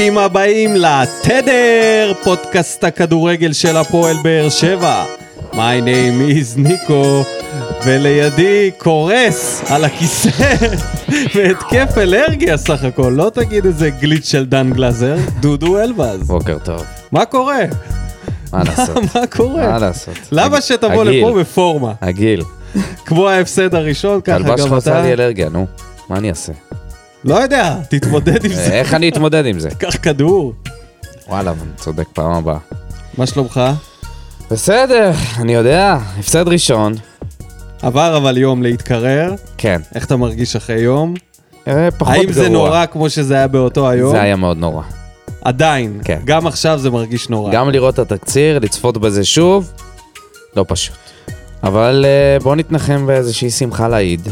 ברוכים הבאים לתדר, פודקאסט הכדורגל של הפועל באר שבע. My name is ניקו, ולידי קורס על הכיסא והתקף אלרגיה סך הכל, לא תגיד איזה גליץ' של דן גלזר, דודו אלבז. בוקר טוב. מה קורה? מה לעשות? מה קורה? מה לעשות? למה שתבוא לפה בפורמה? הגיל. כמו ההפסד הראשון, ככה כלבה שלך גם אתה. לי אלרגיה, נו. מה אני אעשה? לא יודע, תתמודד עם זה. איך אני אתמודד עם זה? קח כדור. וואלה, צודק, פעם הבאה. מה שלומך? בסדר, אני יודע, הפסד ראשון. עבר אבל יום להתקרר, כן. איך אתה מרגיש אחרי יום? אה, פחות גרוע. האם זה נורא כמו שזה היה באותו היום? זה היה מאוד נורא. עדיין, כן. גם עכשיו זה מרגיש נורא. גם לראות את התקציר, לצפות בזה שוב, לא פשוט. אבל אה, בואו נתנחם באיזושהי שמחה לאיד,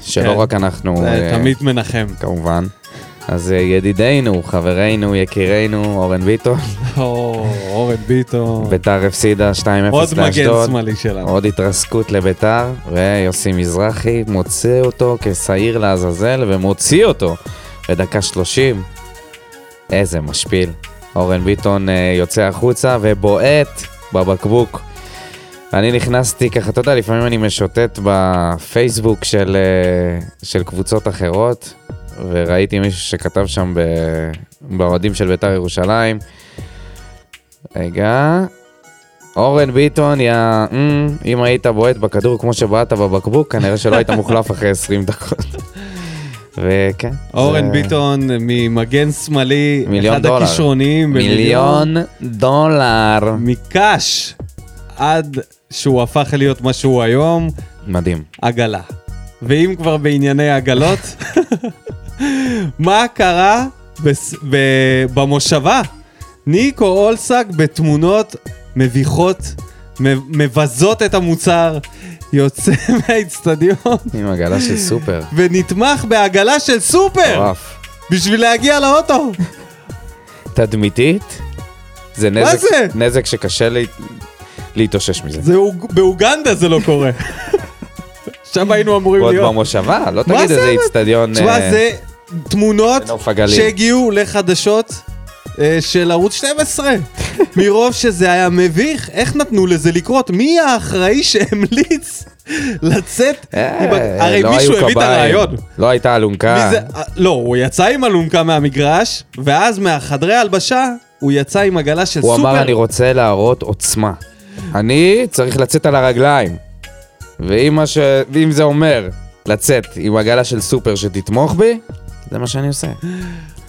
שלא כן. רק אנחנו, זה אה, תמיד מנחם. כמובן. אז אה, ידידנו, חברנו, יקירנו, אורן ביטון, או, אורן ביטון. ביתר הפסידה 2-0 עוד מגן לאשדוד. שמאלי שלנו. עוד התרסקות לביתר, ויוסי מזרחי מוצא אותו כשעיר לעזאזל ומוציא אותו בדקה 30. איזה משפיל. אורן ביטון יוצא החוצה ובועט בבקבוק. ואני נכנסתי ככה, אתה יודע, לפעמים אני משוטט בפייסבוק של, אה, של קבוצות אחרות, וראיתי מישהו שכתב שם באוהדים של ביתר ירושלים. רגע, אורן ביטון, יא... אמ, אם היית בועט בכדור כמו שבעטת בבקבוק, כנראה שלא היית מוחלף אחרי 20 דקות. וכן. אורן זה ביטון ממגן שמאלי, מיליון אחד דולר. הכישרוניים במיליון. מיליון דולר. מקאש עד שהוא הפך להיות מה שהוא היום, מדהים. עגלה. ואם כבר בענייני עגלות, מה קרה בס... ב... במושבה? ניקו אולסק בתמונות מביכות. מבזות את המוצר, יוצא מהאיצטדיון עם עגלה של סופר. ונתמך בעגלה של סופר מטורף. בשביל להגיע לאוטו. תדמיתית? זה מה נזק, זה? נזק שקשה לה... להתאושש מזה. זה אוג- באוגנדה זה לא קורה. שם היינו אמורים להיות. במושבה, לא תגיד זה? איזה איצטדיון... תשמע, אה, זה תמונות בנוף הגליל. שהגיעו לחדשות אה, של ערוץ 12. מרוב שזה היה מביך, איך נתנו לזה לקרות? מי האחראי שהמליץ לצאת? אה, עם ה- הרי לא מישהו היו הביא את קביים, הרעיון. לא הייתה אלונקה. מי זה? אה, לא, הוא יצא עם אלונקה מהמגרש, ואז מהחדרי ההלבשה הוא יצא עם עגלה של הוא סופר. אמר, אני רוצה להראות עוצמה. אני צריך לצאת על הרגליים. ואם, ש... ואם זה אומר לצאת עם עגלה של סופר שתתמוך בי, זה מה שאני עושה.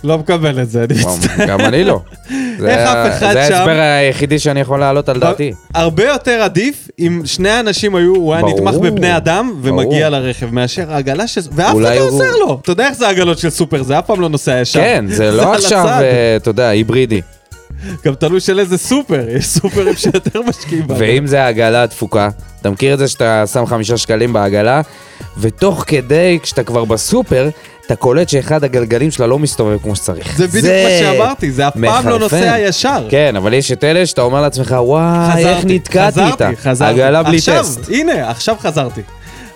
לא מקבל את זה, אני מצטער. גם אני לא. זה איך אף אחד זה שם- ההסבר היחידי שאני יכול להעלות על דעתי. הרבה יותר עדיף אם שני האנשים היו, הוא היה. נתמך בבני אדם ומגיע. לרכב מאשר העגלה של... ואף אחד לא עוזר לו. אתה יודע איך זה עגלות של סופר, זה אף פעם לא נוסע ישר. כן, זה לא עכשיו. אה, אתה יודע, היברידי. גם תלוי של איזה סופר, יש סופרים שיותר משקיעים בהם. ואם זה העגלה הדפוקה, אתה מכיר את זה שאתה שם חמישה שקלים בעגלה, ותוך כדי, כשאתה כבר בסופר, אתה קולט שאחד הגלגלים שלה לא מסתובב כמו שצריך. זה בדיוק מה שאמרתי, זה אף פעם לא. נוסע ישר. כן, אבל יש את אלה שאתה אומר לעצמך, וואי, איך חזרתי, נתקעתי איתה. חזרתי, חזרתי. עגלה בלי עכשיו, טסט. הנה, עכשיו חזרתי.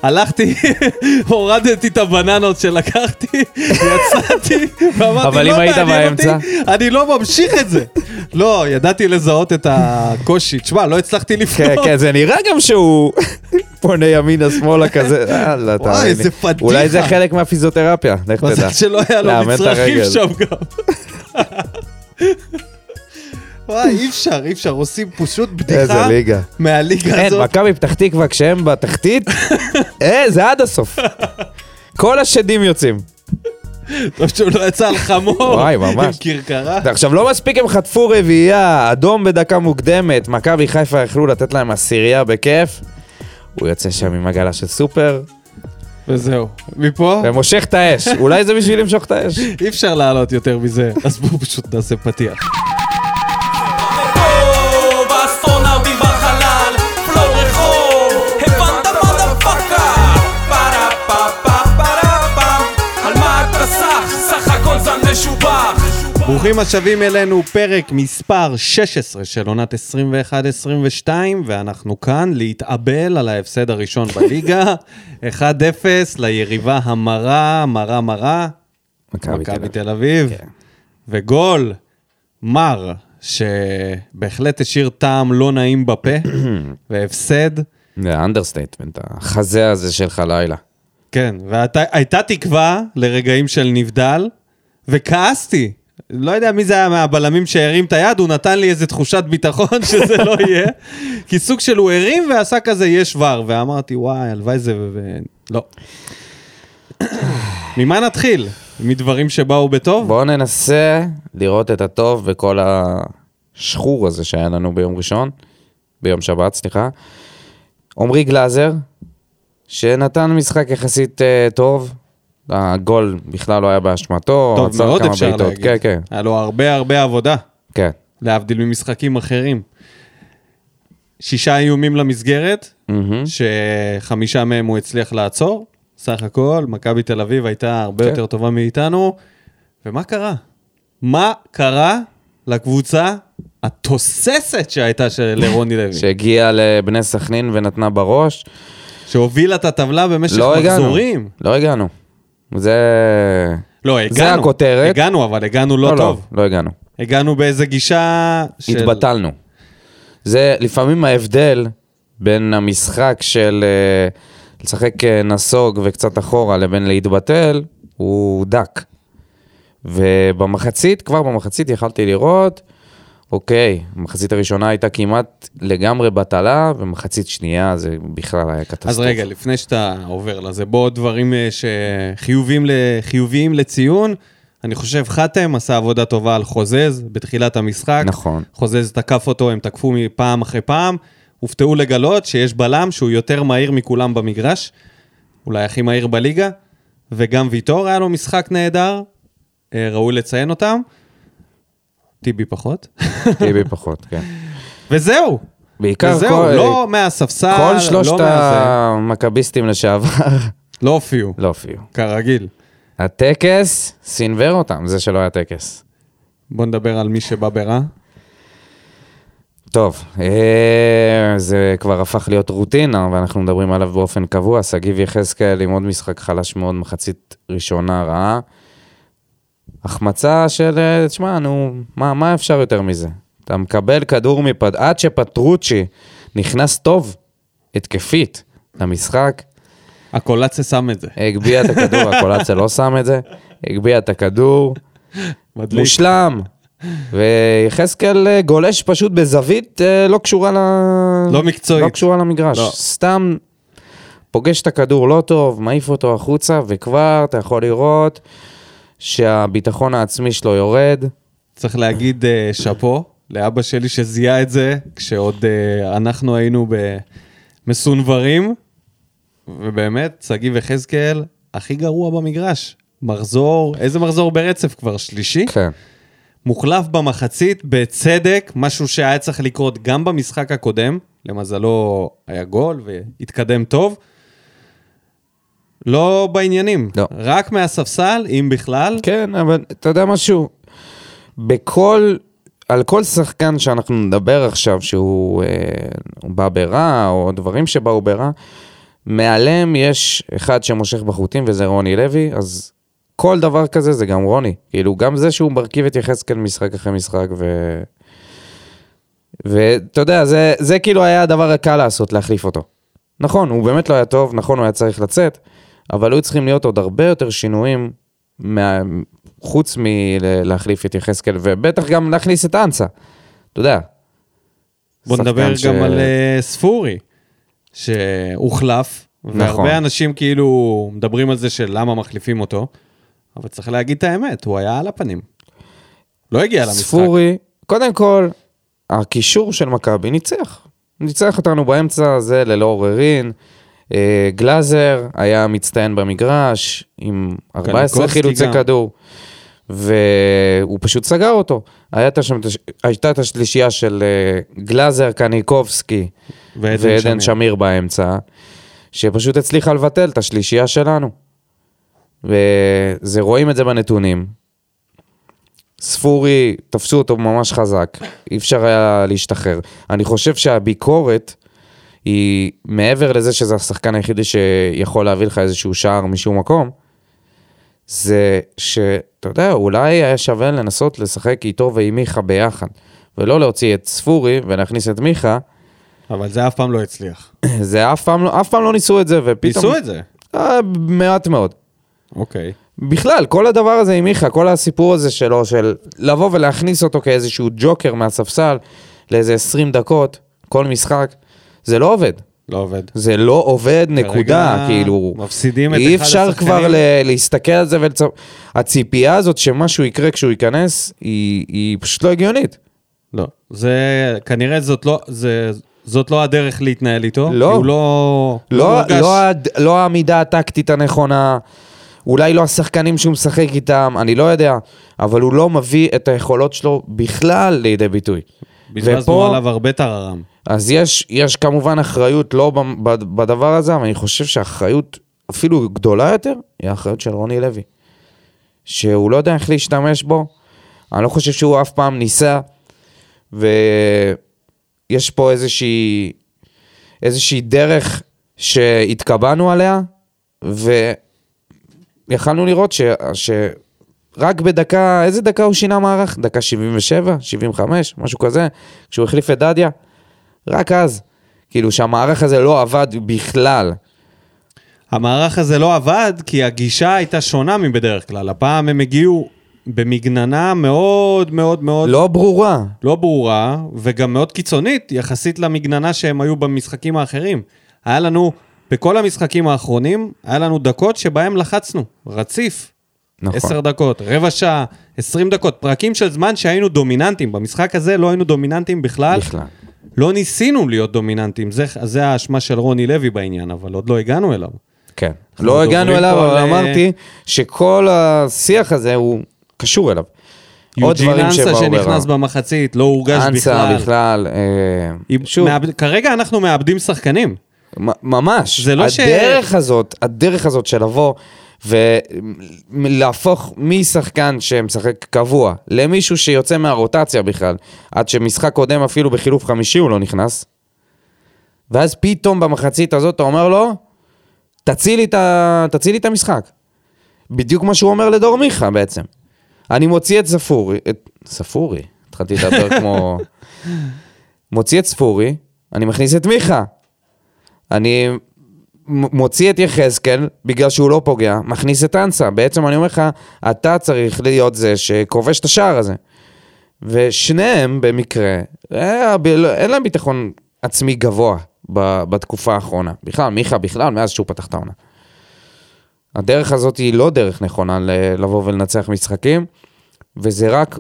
הלכתי, הורדתי את הבננות שלקחתי, יצאתי, ואמרתי, לא מעניין אותי, באמצע?" אני לא ממשיך את זה. לא, ידעתי לזהות את הקושי. תשמע, לא הצלחתי כן, לפנות. כן, זה נראה גם שהוא פונה ימינה-שמאלה כזה, יאללה, וואי, תאמין איזה לי. פדיחה. אולי זה חלק מהפיזיותרפיה, לך תדע. מזל שלא היה לו מצרכים. שם גם. וואי, אי אפשר, אי אפשר, עושים פשוט בדיחה איזה ליגה. מהליגה אין, הזאת. מכבי פתח תקווה, כשהם בתחתית, אה, זה עד הסוף. כל השדים יוצאים. טוב שהוא לא יצא על חמור. וואי, ממש. עם כרכרה. עכשיו, לא מספיק הם חטפו רביעייה, אדום בדקה מוקדמת, מכבי חיפה יכלו לתת להם עשירייה בכיף. הוא יוצא שם עם עגלה של סופר, וזהו. מפה ומושך את האש. אולי זה בשביל למשוך את האש. אי אפשר לעלות יותר מזה, אז בואו פשוט נעשה פתיח. ברוכים השבים אלינו, פרק מספר 16 של עונת 21-22, ואנחנו כאן להתאבל על ההפסד הראשון בליגה, 1-0 ליריבה המרה, מרה מרה, מכבי תל אביב, כן. וגול מר, שבהחלט השאיר טעם לא נעים בפה, והפסד. זה understatement, החזה הזה שלך לילה. כן, והייתה תקווה לרגעים של נבדל, וכעסתי. לא יודע מי זה היה מהבלמים שהרים את היד, הוא נתן לי איזה תחושת ביטחון שזה לא יהיה. כי סוג של הוא הרים ועשה כזה יש ור, ואמרתי, וואי, הלוואי זה... ו... לא. ממה נתחיל? מדברים שבאו בטוב? בואו ננסה לראות את הטוב בכל השחור הזה שהיה לנו ביום ראשון, ביום שבת, סליחה. עמרי גלאזר, שנתן משחק יחסית uh, טוב, הגול בכלל לא היה באשמתו, טוב מאוד אפשר בעיטות. להגיד. כן, כן, היה לו הרבה הרבה עבודה, כן. להבדיל ממשחקים אחרים. שישה איומים למסגרת, מהמם. שחמישה מהם הוא הצליח לעצור. סך הכל, מכבי תל אביב הייתה הרבה כן. יותר טובה מאיתנו. ומה קרה? מה קרה לקבוצה התוססת שהייתה של לרוני לוי? שהגיע לבני סכנין ונתנה בראש. שהובילה את הטבלה במשך לא הגענו. מחזורים. לא הגענו. זה... לא, הגענו. זה הכותרת. הגענו, אבל הגענו לא, טוב. לא, לא הגענו. הגענו באיזה גישה של... התבטלנו. זה לפעמים ההבדל בין המשחק של אה, לשחק אה, נסוג וקצת אחורה לבין להתבטל, הוא דק. ובמחצית, כבר במחצית יכלתי לראות, אוקיי, המחצית הראשונה הייתה כמעט לגמרי בטלה, ומחצית שנייה זה בכלל היה קטסטרופה. אז רגע, לפני שאתה עובר לזה, בוא עוד דברים אה, שחיוביים חיוביים לציון. אני חושב חתם עשה עבודה טובה על חוזז בתחילת המשחק. נכון. חוזז תקף אותו, הם תקפו פעם אחרי פעם. הופתעו לגלות שיש בלם שהוא יותר מהיר מכולם במגרש, אולי הכי מהיר בליגה, וגם ויטור היה לו משחק נהדר, אה, ראוי לציין אותם. טיבי פחות. טיבי פחות, כן. וזהו. בעיקר וזהו, כל, לא מהספסל, כל שלושת לא מהזה. המכביסטים לשעבר לא הופיעו, לא הופיעו. כרגיל. הטקס סינוור אותם, זה שלא היה טקס. בוא נדבר על מי שבא ברע. טוב, אה, זה כבר הפך להיות רוטינה, ואנחנו מדברים עליו באופן קבוע. שגיב יחזקאל עם עוד משחק חלש מאוד, מחצית ראשונה רעה. החמצה של, אה, תשמע, נו, מה, מה אפשר יותר מזה? אתה מקבל כדור מפד... עד שפטרוצ'י נכנס טוב, התקפית, למשחק, הקולציה שם את זה. הגביה את הכדור, הקולציה לא שם את זה, הגביה את הכדור, מדליק. מושלם. ויחזקאל אה, גולש פשוט בזווית אה, לא קשורה ל... לא מקצועית. לא קשורה למגרש. לא. סתם פוגש את הכדור לא טוב, מעיף אותו החוצה, וכבר אתה יכול לראות שהביטחון העצמי שלו יורד. צריך להגיד אה, שאפו לאבא שלי שזיהה את זה, כשעוד אה, אנחנו היינו במסונברים, ובאמת, שגיב יחזקאל הכי גרוע במגרש. מחזור, איזה מחזור ברצף כבר? שלישי? כן. מוחלף במחצית, בצדק, משהו שהיה צריך לקרות גם במשחק הקודם, למזלו היה גול והתקדם טוב. לא בעניינים, לא. רק מהספסל, אם בכלל. כן, אבל אתה יודע משהו? בכל, על כל שחקן שאנחנו נדבר עכשיו שהוא אה, בא ברע, או דברים שבאו ברע, מעליהם יש אחד שמושך בחוטים וזה רוני לוי, אז כל דבר כזה זה גם רוני. כאילו, גם זה שהוא מרכיב את יחזקאל משחק אחרי משחק, ו... ואתה יודע, זה, זה כאילו היה הדבר הקל לעשות, להחליף אותו. נכון, הוא באמת לא היה טוב, נכון, הוא היה צריך לצאת, אבל היו צריכים להיות עוד הרבה יותר שינויים, מה... חוץ מלהחליף את יחזקאל, ובטח גם להכניס את אנסה. אתה יודע. בוא נדבר ש- גם על אה, ספורי, שהוחלף, נכון. והרבה אנשים כאילו מדברים על זה של למה מחליפים אותו, אבל צריך להגיד את האמת, הוא היה על הפנים. לא הגיע למשחק. ספורי, קודם כל, הקישור של מכבי ניצח. ניצח אותנו באמצע, זה ללא עוררין. אה, גלאזר היה מצטיין במגרש, עם 14 קניקובסקי חילוצי. כדור, והוא פשוט סגר אותו. הייתה שם, הייתה את השלישייה של אה, גלאזר, קניקובסקי ועדן ועדן שמיר. שמיר באמצע, שפשוט הצליחה לבטל את השלישייה שלנו. וזה, רואים את זה בנתונים. ספורי, תפסו אותו ממש חזק, אי אפשר היה להשתחרר. אני חושב שהביקורת היא, מעבר לזה שזה השחקן היחידי שיכול להביא לך איזשהו שער משום מקום, זה שאתה יודע, אולי היה שווה לנסות לשחק איתו ועם מיכה ביחד, ולא להוציא את ספורי ולהכניס את מיכה, אבל זה אף פעם לא הצליח. זה אף פעם, לא- אף פעם לא ניסו את זה, ופתאום... ניסו את זה. אה, מעט מאוד. אוקיי. בכלל, כל הדבר הזה עם מיכה, כל הסיפור הזה שלו, של לבוא ולהכניס אותו כאיזשהו ג'וקר מהספסל לאיזה 20 דקות, כל משחק, זה לא עובד. לא עובד. זה לא עובד, נקודה, כאילו... מפסידים את אי אחד אפשר השחקנים. כבר ל- להסתכל על זה ולצפ... הציפייה הזאת שמשהו יקרה כשהוא ייכנס, היא, היא פשוט לא הגיונית. לא. זה, כנראה זאת לא, זה, זאת לא הדרך להתנהל איתו. לא. הוא לא... לא, מורגש. לא, הד- לא העמידה הטקטית הנכונה, אולי לא השחקנים שהוא משחק איתם, אני לא יודע, אבל הוא לא מביא את היכולות שלו בכלל לידי ביטוי. בזבזנו ופה- עליו הרבה טררם. אז יש, יש כמובן אחריות לא בדבר הזה, אבל אני חושב שהאחריות אפילו גדולה יותר, היא האחריות של רוני לוי. שהוא לא יודע איך להשתמש בו, אני לא חושב שהוא אף פעם ניסה, ויש פה איזושהי, איזושהי דרך שהתקבענו עליה, ויכלנו לראות ש... ש... רק בדקה, איזה דקה הוא שינה מערך? דקה 77, 75, משהו כזה, כשהוא החליף את דדיה. רק אז. כאילו שהמערך הזה לא עבד בכלל. המערך הזה לא עבד כי הגישה הייתה שונה מבדרך כלל. הפעם הם הגיעו במגננה מאוד מאוד מאוד לא ברורה. לא ברורה, וגם מאוד קיצונית יחסית למגננה שהם היו במשחקים האחרים. היה לנו, בכל המשחקים האחרונים, היה לנו דקות שבהם לחצנו, רציף. נכון. עשר דקות, רבע שעה, עשרים דקות, פרקים של זמן שהיינו דומיננטים. במשחק הזה לא היינו דומיננטים בכלל. בכלל. לא ניסינו להיות דומיננטים, זה, זה האשמה של רוני לוי בעניין, אבל עוד לא הגענו אליו. כן. לא הגענו אליו, אבל על, אה, אמרתי שכל השיח הזה הוא קשור אליו. עוד יוג'ין דברים אנסה שבאו שנכנס ברע. במחצית, לא הורגש אנסה בכלל. בכלל. אה, שוב, מאבד, כרגע אנחנו מאבדים שחקנים. ממש. זה לא ש- הדרך הזאת, הדרך הזאת של לבוא ולהפוך משחקן שמשחק קבוע למישהו שיוצא מהרוטציה בכלל, עד שמשחק קודם אפילו בחילוף חמישי הוא לא נכנס, ואז פתאום במחצית הזאת אתה אומר לו, תציל לי את המשחק. בדיוק מה שהוא אומר לדור מיכה בעצם. אני מוציא את ספורי, את ספורי, התחלתי לדבר כמו... מוציא את ספורי, אני מכניס את מיכה. אני מוציא את יחזקאל בגלל שהוא לא פוגע, מכניס את אנסה. בעצם אני אומר לך, אתה צריך להיות זה שכובש את השער הזה. ושניהם במקרה, אה, אין להם ביטחון עצמי גבוה בתקופה האחרונה. בכלל, מיכה בכלל, מאז שהוא פתח את העונה. הדרך הזאת היא לא דרך נכונה לבוא ולנצח משחקים, וזה רק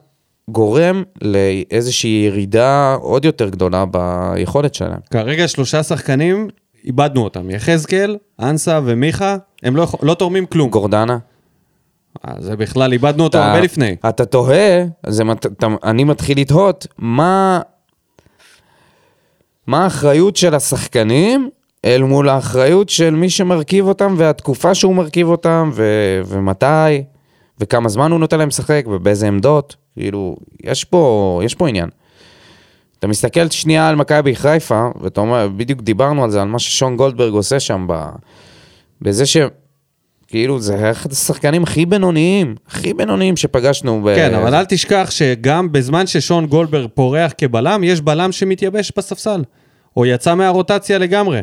גורם לאיזושהי ירידה עוד יותר גדולה ביכולת שלהם. כרגע שלושה שחקנים, איבדנו אותם. יחזקאל, אנסה ומיכה, הם לא, לא תורמים כלום. גורדנה? אה, זה בכלל, איבדנו אותו אתה- הרבה לפני. אתה תוהה, זה, מת- אתה, אני מתחיל לתהות, מה, מה האחריות של השחקנים אל מול האחריות של מי שמרכיב אותם והתקופה שהוא מרכיב אותם ו, ומתי וכמה זמן הוא נותן להם לשחק ובאיזה עמדות, כאילו, יש פה, יש פה עניין. אתה מסתכל שנייה על מכבי חיפה, ואתה אומר, בדיוק דיברנו על זה, על מה ששון גולדברג עושה שם, ב... בזה ש... כאילו, זה אחד השחקנים הכי בינוניים, הכי בינוניים שפגשנו. ב... כן, אבל אל תשכח שגם בזמן ששון גולדברג פורח כבלם, יש בלם שמתייבש בספסל. או יצא מהרוטציה לגמרי.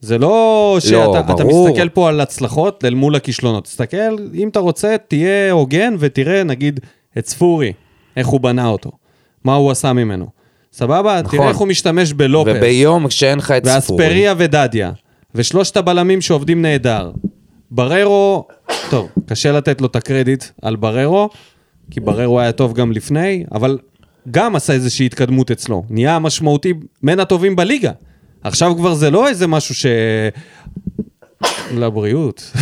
זה לא שאתה אתה ברור. מסתכל פה על הצלחות אל מול הכישלונות. תסתכל, אם אתה רוצה, תהיה הוגן ותראה, נגיד, את ספורי, איך הוא בנה אותו. מה הוא עשה ממנו. סבבה? נכון. תראה איך הוא משתמש בלופס. וביום כשאין לך את ספורי, ואספריה ודדיה, ושלושת הבלמים שעובדים נהדר. בררו, טוב, קשה לתת לו את הקרדיט על בררו, כי בררו היה טוב גם לפני, אבל גם עשה איזושהי התקדמות אצלו. נהיה משמעותי בין הטובים בליגה. עכשיו כבר זה לא איזה משהו ש... לבריאות.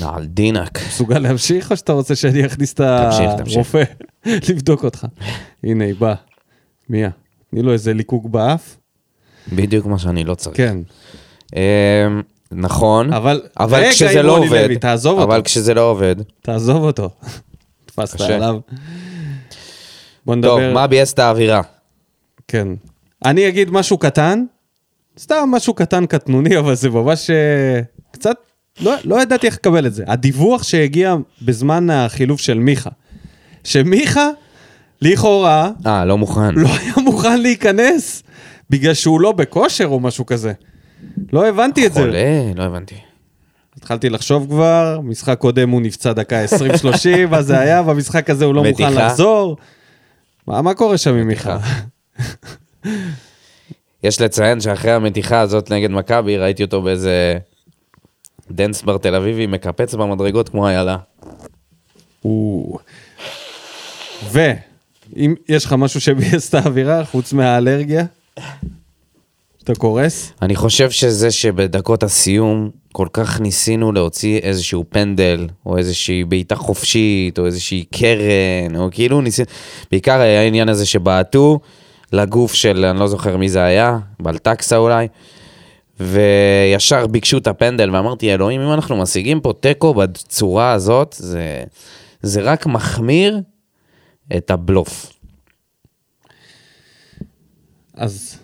נעל דינק. מסוגל להמשיך, או שאתה רוצה שאני אכניס את. הרופא לבדוק אותך? הנה, היא באה. מיה. תני לו איזה ליקוק באף. בדיוק מה שאני לא צריך. כן. אמ, נכון, אבל- אבל רגע, כשזה לא עובד, לוי, תעזוב אבל אותו. כשזה לא עובד, תעזוב אותו. תפסת. עליו. בוא טוב, נדבר. מה ביאס את האווירה? כן. אני אגיד משהו קטן, סתם משהו קטן קטנוני, אבל זה ממש אה, קצת לא, לא ידעתי איך לקבל את זה. הדיווח שהגיע בזמן החילוף של מיכה, שמיכה, לכאורה, אה, לא מוכן. לא היה מוכן להיכנס, בגלל שהוא לא בכושר או משהו כזה. לא הבנתי את זה. חולה, לא הבנתי. התחלתי לחשוב כבר, משחק קודם הוא נפצע דקה 20-30, אז זה היה, במשחק הזה הוא לא מוכן. לחזור. מה, מה קורה שם עם מיכה? יש לציין שאחרי המתיחה הזאת נגד מכבי, ראיתי אותו באיזה dance bar תל אביבי, מקפץ במדרגות כמו איילה. הוא... ואם יש לך משהו שביאס את האווירה, חוץ מהאלרגיה, שאתה קורס, אני חושב שזה שבדקות הסיום כל כך ניסינו להוציא איזשהו פנדל, או איזושהי בעיטה חופשית, או איזושהי קרן, או כאילו ניסינו... בעיקר היה העניין הזה שבעטו לגוף של, אני לא זוכר מי זה היה, בלטקסה אולי, וישר ביקשו את הפנדל, ואמרתי, אלוהים, אם אנחנו משיגים פה תיקו בצורה הזאת, זה, זה רק מחמיר את הבלוף. אז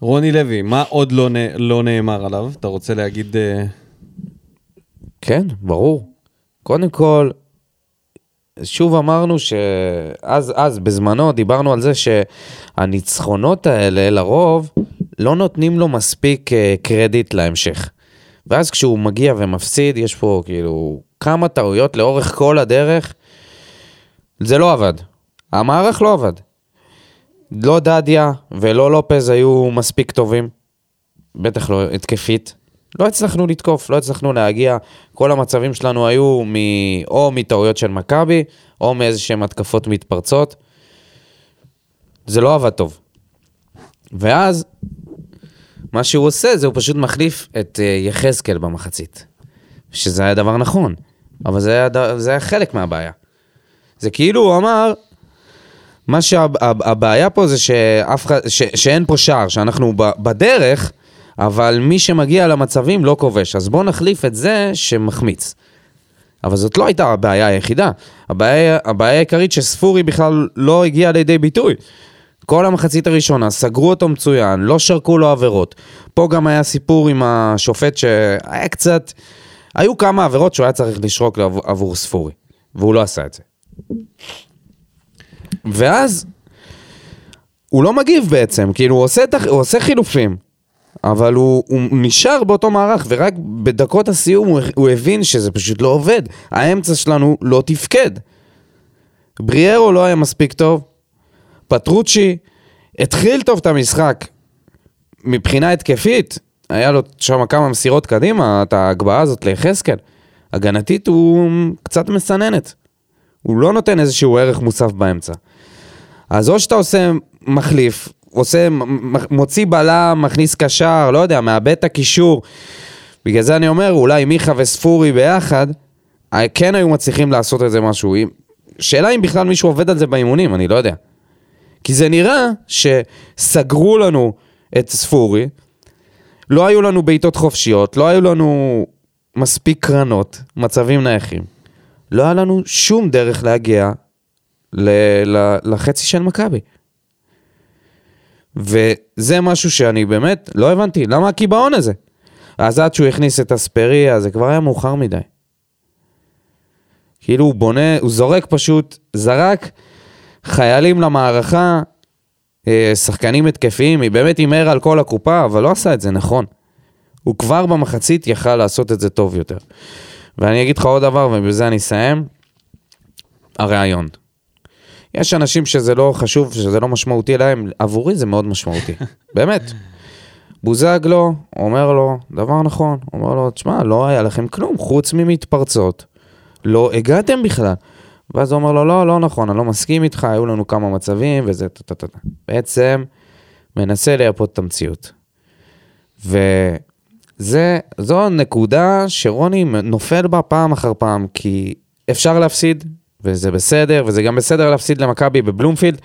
רוני לוי, מה עוד לא, נ... לא נאמר עליו? אתה רוצה להגיד... אה, כן, ברור. קודם כל, שוב אמרנו שאז, אז בזמנו דיברנו על זה שהניצחונות האלה לרוב לא נותנים לו מספיק אה, קרדיט להמשך. ואז כשהוא מגיע ומפסיד, יש פה כאילו כמה טעויות לאורך כל הדרך. זה לא עבד. המערך לא עבד. לא דדיה ולא לופז היו מספיק טובים, בטח לא התקפית. לא הצלחנו לתקוף, לא הצלחנו להגיע. כל המצבים שלנו היו מ... או מטעויות של מכבי, או מאיזה שהן התקפות מתפרצות. זה לא עבד טוב. ואז, מה שהוא עושה זה הוא פשוט מחליף את אה, יחזקאל במחצית. שזה היה דבר נכון, אבל זה היה, זה היה חלק מהבעיה. זה כאילו הוא אמר, מה שהבעיה פה זה שאף ש, שאין פה שער, שאנחנו בדרך, אבל מי שמגיע למצבים לא כובש. אז בואו נחליף את זה שמחמיץ. אבל זאת לא הייתה הבעיה היחידה. הבעיה, הבעיה העיקרית שספורי בכלל לא הגיע לידי ביטוי. כל המחצית הראשונה, סגרו אותו מצוין, לא שרקו לו עבירות. פה גם היה סיפור עם השופט שהיה קצת... היו כמה עבירות שהוא היה צריך לשרוק עבור ספורי, והוא לא עשה את זה. ואז הוא לא מגיב בעצם, כאילו הוא עושה, הוא עושה חילופים, אבל הוא, הוא נשאר באותו מערך, ורק בדקות הסיום הוא, הוא הבין שזה פשוט לא עובד. האמצע שלנו לא תפקד. בריארו לא היה מספיק טוב, פטרוצ'י התחיל טוב את המשחק מבחינה התקפית, היה לו שם כמה מסירות קדימה, את ההגבהה הזאת ליחזקאל. הגנתית הוא קצת מסננת. הוא לא נותן איזשהו ערך מוסף באמצע. אז או שאתה עושה מחליף, עושה, מוציא בלם, מכניס קשר, לא יודע, מאבד את הקישור. בגלל זה אני אומר, אולי מיכה וספורי ביחד, אה, כן היו מצליחים לעשות את זה משהו. שאלה אם בכלל מישהו עובד על זה באימונים, אני לא יודע. כי זה נראה שסגרו לנו את ספורי, לא היו לנו בעיטות חופשיות, לא היו לנו מספיק קרנות, מצבים נייחים. לא היה לנו שום דרך להגיע לחצי של מכבי. וזה משהו שאני באמת לא הבנתי, למה הקיבעון הזה? אז עד שהוא הכניס את אספריה, זה כבר היה מאוחר מדי. כאילו הוא בונה, הוא זורק פשוט, זרק חיילים למערכה, אה, שחקנים התקפיים, היא באמת הימר על כל הקופה, אבל לא עשה את זה נכון. הוא כבר במחצית יכל לעשות את זה טוב יותר. ואני אגיד לך עוד דבר, ובזה אני אסיים, הרעיון. יש אנשים שזה לא חשוב, שזה לא משמעותי להם, עבורי זה מאוד משמעותי, באמת. בוזגלו אומר לו דבר נכון, אומר לו, תשמע, לא היה לכם כלום, חוץ ממתפרצות. לא הגעתם בכלל. ואז הוא אומר לו, לא, לא נכון, אני לא מסכים איתך, היו לנו כמה מצבים, וזה טה-טה-טה. בעצם, מנסה לייפות את המציאות. וזו נקודה שרוני נופל בה פעם אחר פעם, כי אפשר להפסיד, וזה בסדר, וזה גם בסדר להפסיד למכבי בבלומפילד,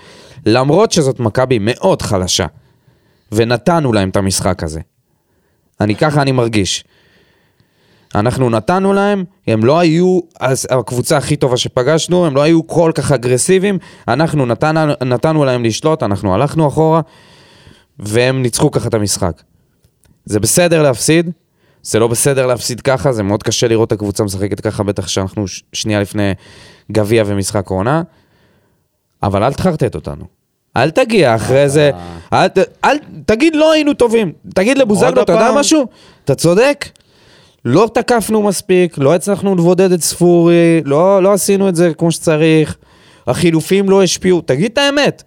למרות שזאת מכבי מאוד חלשה, ונתנו להם את המשחק הזה. אני ככה אני מרגיש. אנחנו נתנו להם, הם לא היו אז הקבוצה הכי טובה שפגשנו, הם לא היו כל כך אגרסיביים, אנחנו נתנו, נתנו להם לשלוט, אנחנו הלכנו אחורה, והם ניצחו ככה את המשחק. זה בסדר להפסיד, זה לא בסדר להפסיד ככה, זה מאוד קשה לראות את הקבוצה משחקת ככה, בטח שאנחנו שנייה לפני גביע ומשחק עונה, אבל אל תחרטט אותנו. אל תגיע אחרי זה, אל, ת- אל, תגיד לא היינו טובים, תגיד לבוזגלו, אתה יודע? משהו? אתה צודק, לא תקפנו מספיק, לא הצלחנו לבודד את ספורי, לא, לא עשינו את זה כמו שצריך, החילופים לא השפיעו, תגיד את האמת.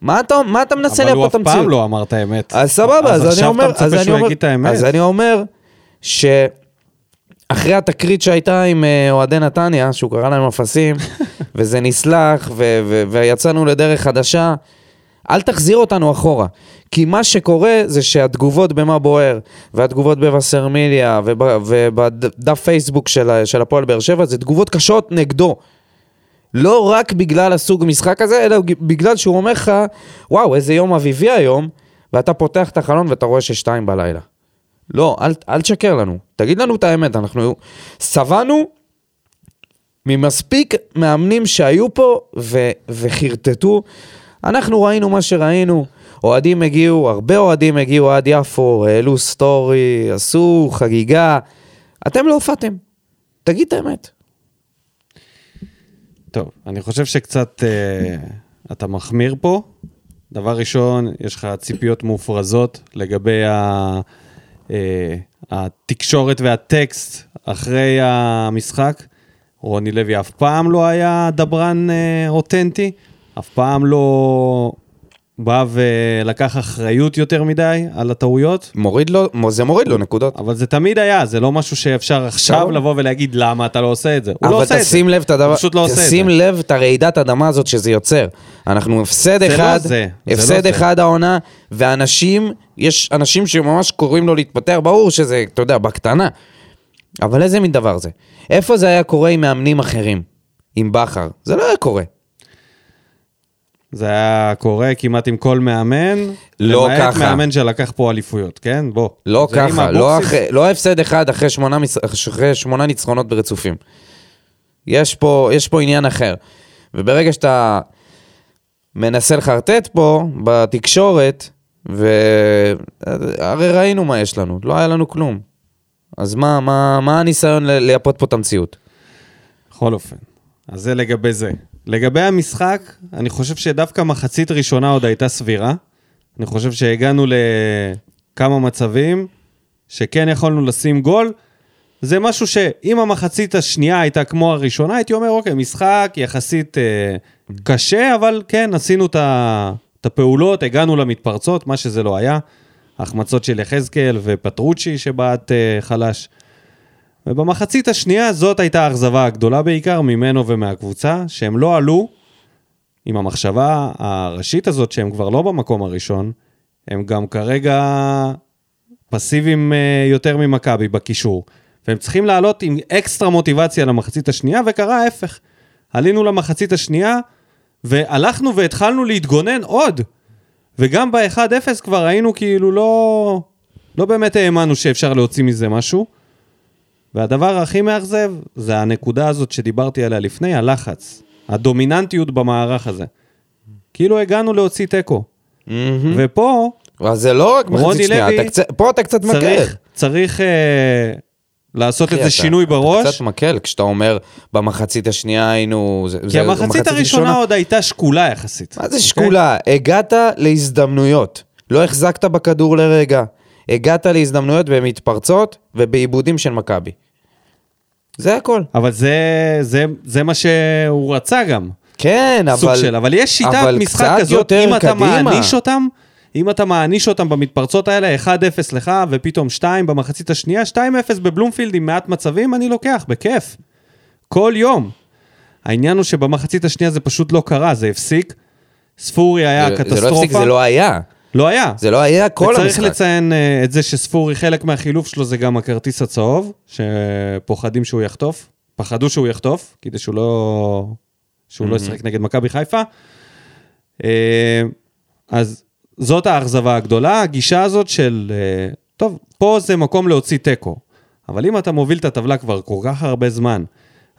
מה אתה, מה אתה מנסה אבל הוא לייפות אף את המציאות? פעם לא אמר את האמת. אז סבבה, אז, אני עכשיו אומר, אתה אז מצפה אני שהוא אומר, יגיד את האמת. אז אני אומר שאחרי התקרית שהייתה עם אה, אוהדי נתניה, שהוא קרא להם אפסים, וזה נסלח, ו- ו- ויצאנו לדרך חדשה, אל תחזיר אותנו אחורה. כי מה שקורה זה שהתגובות במה בוער, והתגובות בווסרמיליה, וב- ובדף פייסבוק של, של הפועל באר שבע, זה תגובות קשות נגדו. לא רק בגלל הסוג משחק הזה, אלא בגלל שהוא אומר לך, וואו, איזה יום אביבי היום, ואתה פותח את החלון ואתה רואה ששתיים בלילה. לא, אל, אל תשקר לנו. תגיד לנו את האמת, אנחנו שבענו ממספיק מאמנים שהיו פה ו, וחרטטו. אנחנו ראינו מה שראינו. אוהדים הגיעו, הרבה אוהדים הגיעו עד יפו, העלו סטורי, עשו חגיגה. אתם לא הופעתם. תגיד את האמת. טוב, אני חושב שקצת אה, אתה מחמיר פה. דבר ראשון, יש לך ציפיות מופרזות לגבי ה, התקשורת והטקסט אחרי המשחק. רוני לוי אף פעם לא היה דברן אה, אותנטי, אף פעם לא בא ולקח אחריות יותר מדי על הטעויות. מוריד לו, זה מוריד לו נקודות. אבל זה תמיד היה, זה לא משהו שאפשר עכשיו. לבוא ולהגיד למה אתה לא עושה את זה. הוא לא אבל עושה את זה. תשים לב את הדבר, פשוט לא עושה את זה. תשים לב את הרעידת אדמה הזאת שזה יוצר. אנחנו הפסד לא אחד, הפסד לא זה. אחד העונה, ואנשים, יש אנשים שממש קוראים לו להתפטר, ברור שזה, אתה יודע, בקטנה. אבל איזה מין דבר זה? איפה זה היה קורה עם מאמנים אחרים? עם בכר? זה לא היה קורה. זה היה קורה כמעט עם כל מאמן. לא למעט ככה. מאמן שלקח פה אליפויות, כן? בוא. לא ככה, לא. אחרי, לא הפסד אחד אחרי שמונה, אחרי שמונה ניצחונות ברצופים. יש פה, יש פה עניין אחר. וברגע שאתה מנסה לחרטט פה בתקשורת, והרי ראינו מה יש לנו, לא היה לנו כלום. אז מה, מה, מה הניסיון לייפות פה את המציאות? בכל אופן. אז זה לגבי זה. לגבי המשחק, אני חושב שדווקא מחצית ראשונה עוד הייתה סבירה. אני חושב שהגענו לכמה מצבים שכן יכולנו לשים גול. זה משהו שאם המחצית השנייה הייתה כמו הראשונה, הייתי אומר, אוקיי, משחק יחסית אה, קשה, אבל כן, עשינו את הפעולות, הגענו למתפרצות, מה שזה לא היה. החמצות של יחזקאל ופטרוצ'י שבעט אה, חלש. ובמחצית השנייה זאת הייתה האכזבה הגדולה בעיקר ממנו ומהקבוצה, שהם לא עלו עם המחשבה הראשית הזאת שהם כבר לא במקום הראשון, הם גם כרגע פסיביים אה, יותר ממכבי בקישור. והם צריכים לעלות עם אקסטרה מוטיבציה למחצית השנייה, וקרה ההפך. עלינו למחצית השנייה, והלכנו והתחלנו להתגונן עוד. וגם ב-1-0 כבר היינו כאילו לא... לא באמת האמנו שאפשר להוציא מזה משהו. והדבר הכי מאכזב זה הנקודה הזאת שדיברתי עליה לפני, הלחץ. הדומיננטיות במערך הזה. כאילו הגענו להוציא תיקו. ופה אבל זה לא רק מחצית שנייה, אתה קצת- פה אתה קצת מקל. צריך, צריך אה, לעשות איזה אתה- שינוי אתה בראש. קצת מקל כשאתה אומר במחצית השנייה היינו... זה- כי זה- המחצית הראשונה עוד הייתה שקולה יחסית. מה זה אוקיי? שקולה? הגעת להזדמנויות. לא החזקת בכדור לרגע. הגעת להזדמנויות במתפרצות ובעיבודים של מכבי. זה הכל. אבל זה, זה, זה מה שהוא רצה גם. כן, אבל... סוג של, אבל יש שיטת אבל משחק כזאת, אם אתה קדימה. מעניש אותם, אם אתה מעניש אותם במתפרצות האלה, 1-0 לך, ופתאום 2 במחצית השנייה, 2-0 בבלומפילד עם מעט מצבים, אני לוקח, בכיף. כל יום. העניין הוא שבמחצית השנייה זה פשוט לא קרה, זה הפסיק. ספורי היה זה- קטסטרופה. זה לא הפסיק, זה לא היה. לא היה. זה לא היה כל וצריך המשחק. לציין uh, את זה שספורי, חלק מהחילוף שלו זה גם הכרטיס הצהוב, שפוחדים שהוא יחטוף. פחדו שהוא יחטוף, כדי שהוא לא, שהוא לא ישחק נגד מכבי חיפה. Uh, אז זאת האכזבה הגדולה, הגישה הזאת של, uh, טוב, פה זה מקום להוציא תיקו. אבל אם אתה מוביל את הטבלה כבר כל כך הרבה זמן,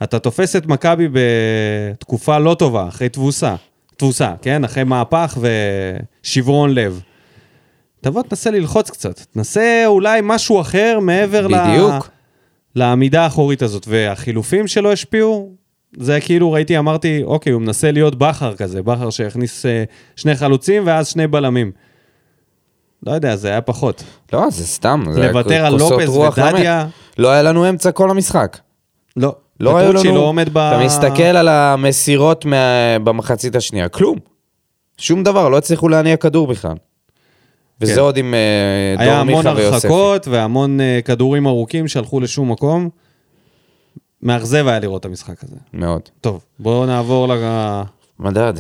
אתה תופס את מכבי בתקופה לא טובה, אחרי תבוסה, תבוסה, כן? אחרי מהפך ושברון לב. תבוא תנסה ללחוץ קצת, תנסה אולי משהו אחר מעבר ל... בדיוק. לעמידה האחורית הזאת, והחילופים שלו השפיעו, זה כאילו ראיתי, אמרתי, אוקיי, הוא מנסה להיות בכר כזה, בכר שהכניס אה, שני חלוצים ואז שני בלמים. לא יודע, זה היה פחות. לא, זה סתם. זה לוותר על רוח ודדיה. לא היה לנו אמצע כל המשחק. לא. לא היו לנו... לא עומד ב... אתה מסתכל על המסירות מה... במחצית השנייה, כלום. שום דבר, לא הצליחו להניע כדור בכלל. וזה כן. עוד עם אה, היה דור המון מיכה ויוספי. הרחקות והמון אה, כדורים ארוכים שהלכו לשום מקום. מאכזב היה לראות את המשחק הזה. מאוד. טוב, בואו נעבור ל- מדד.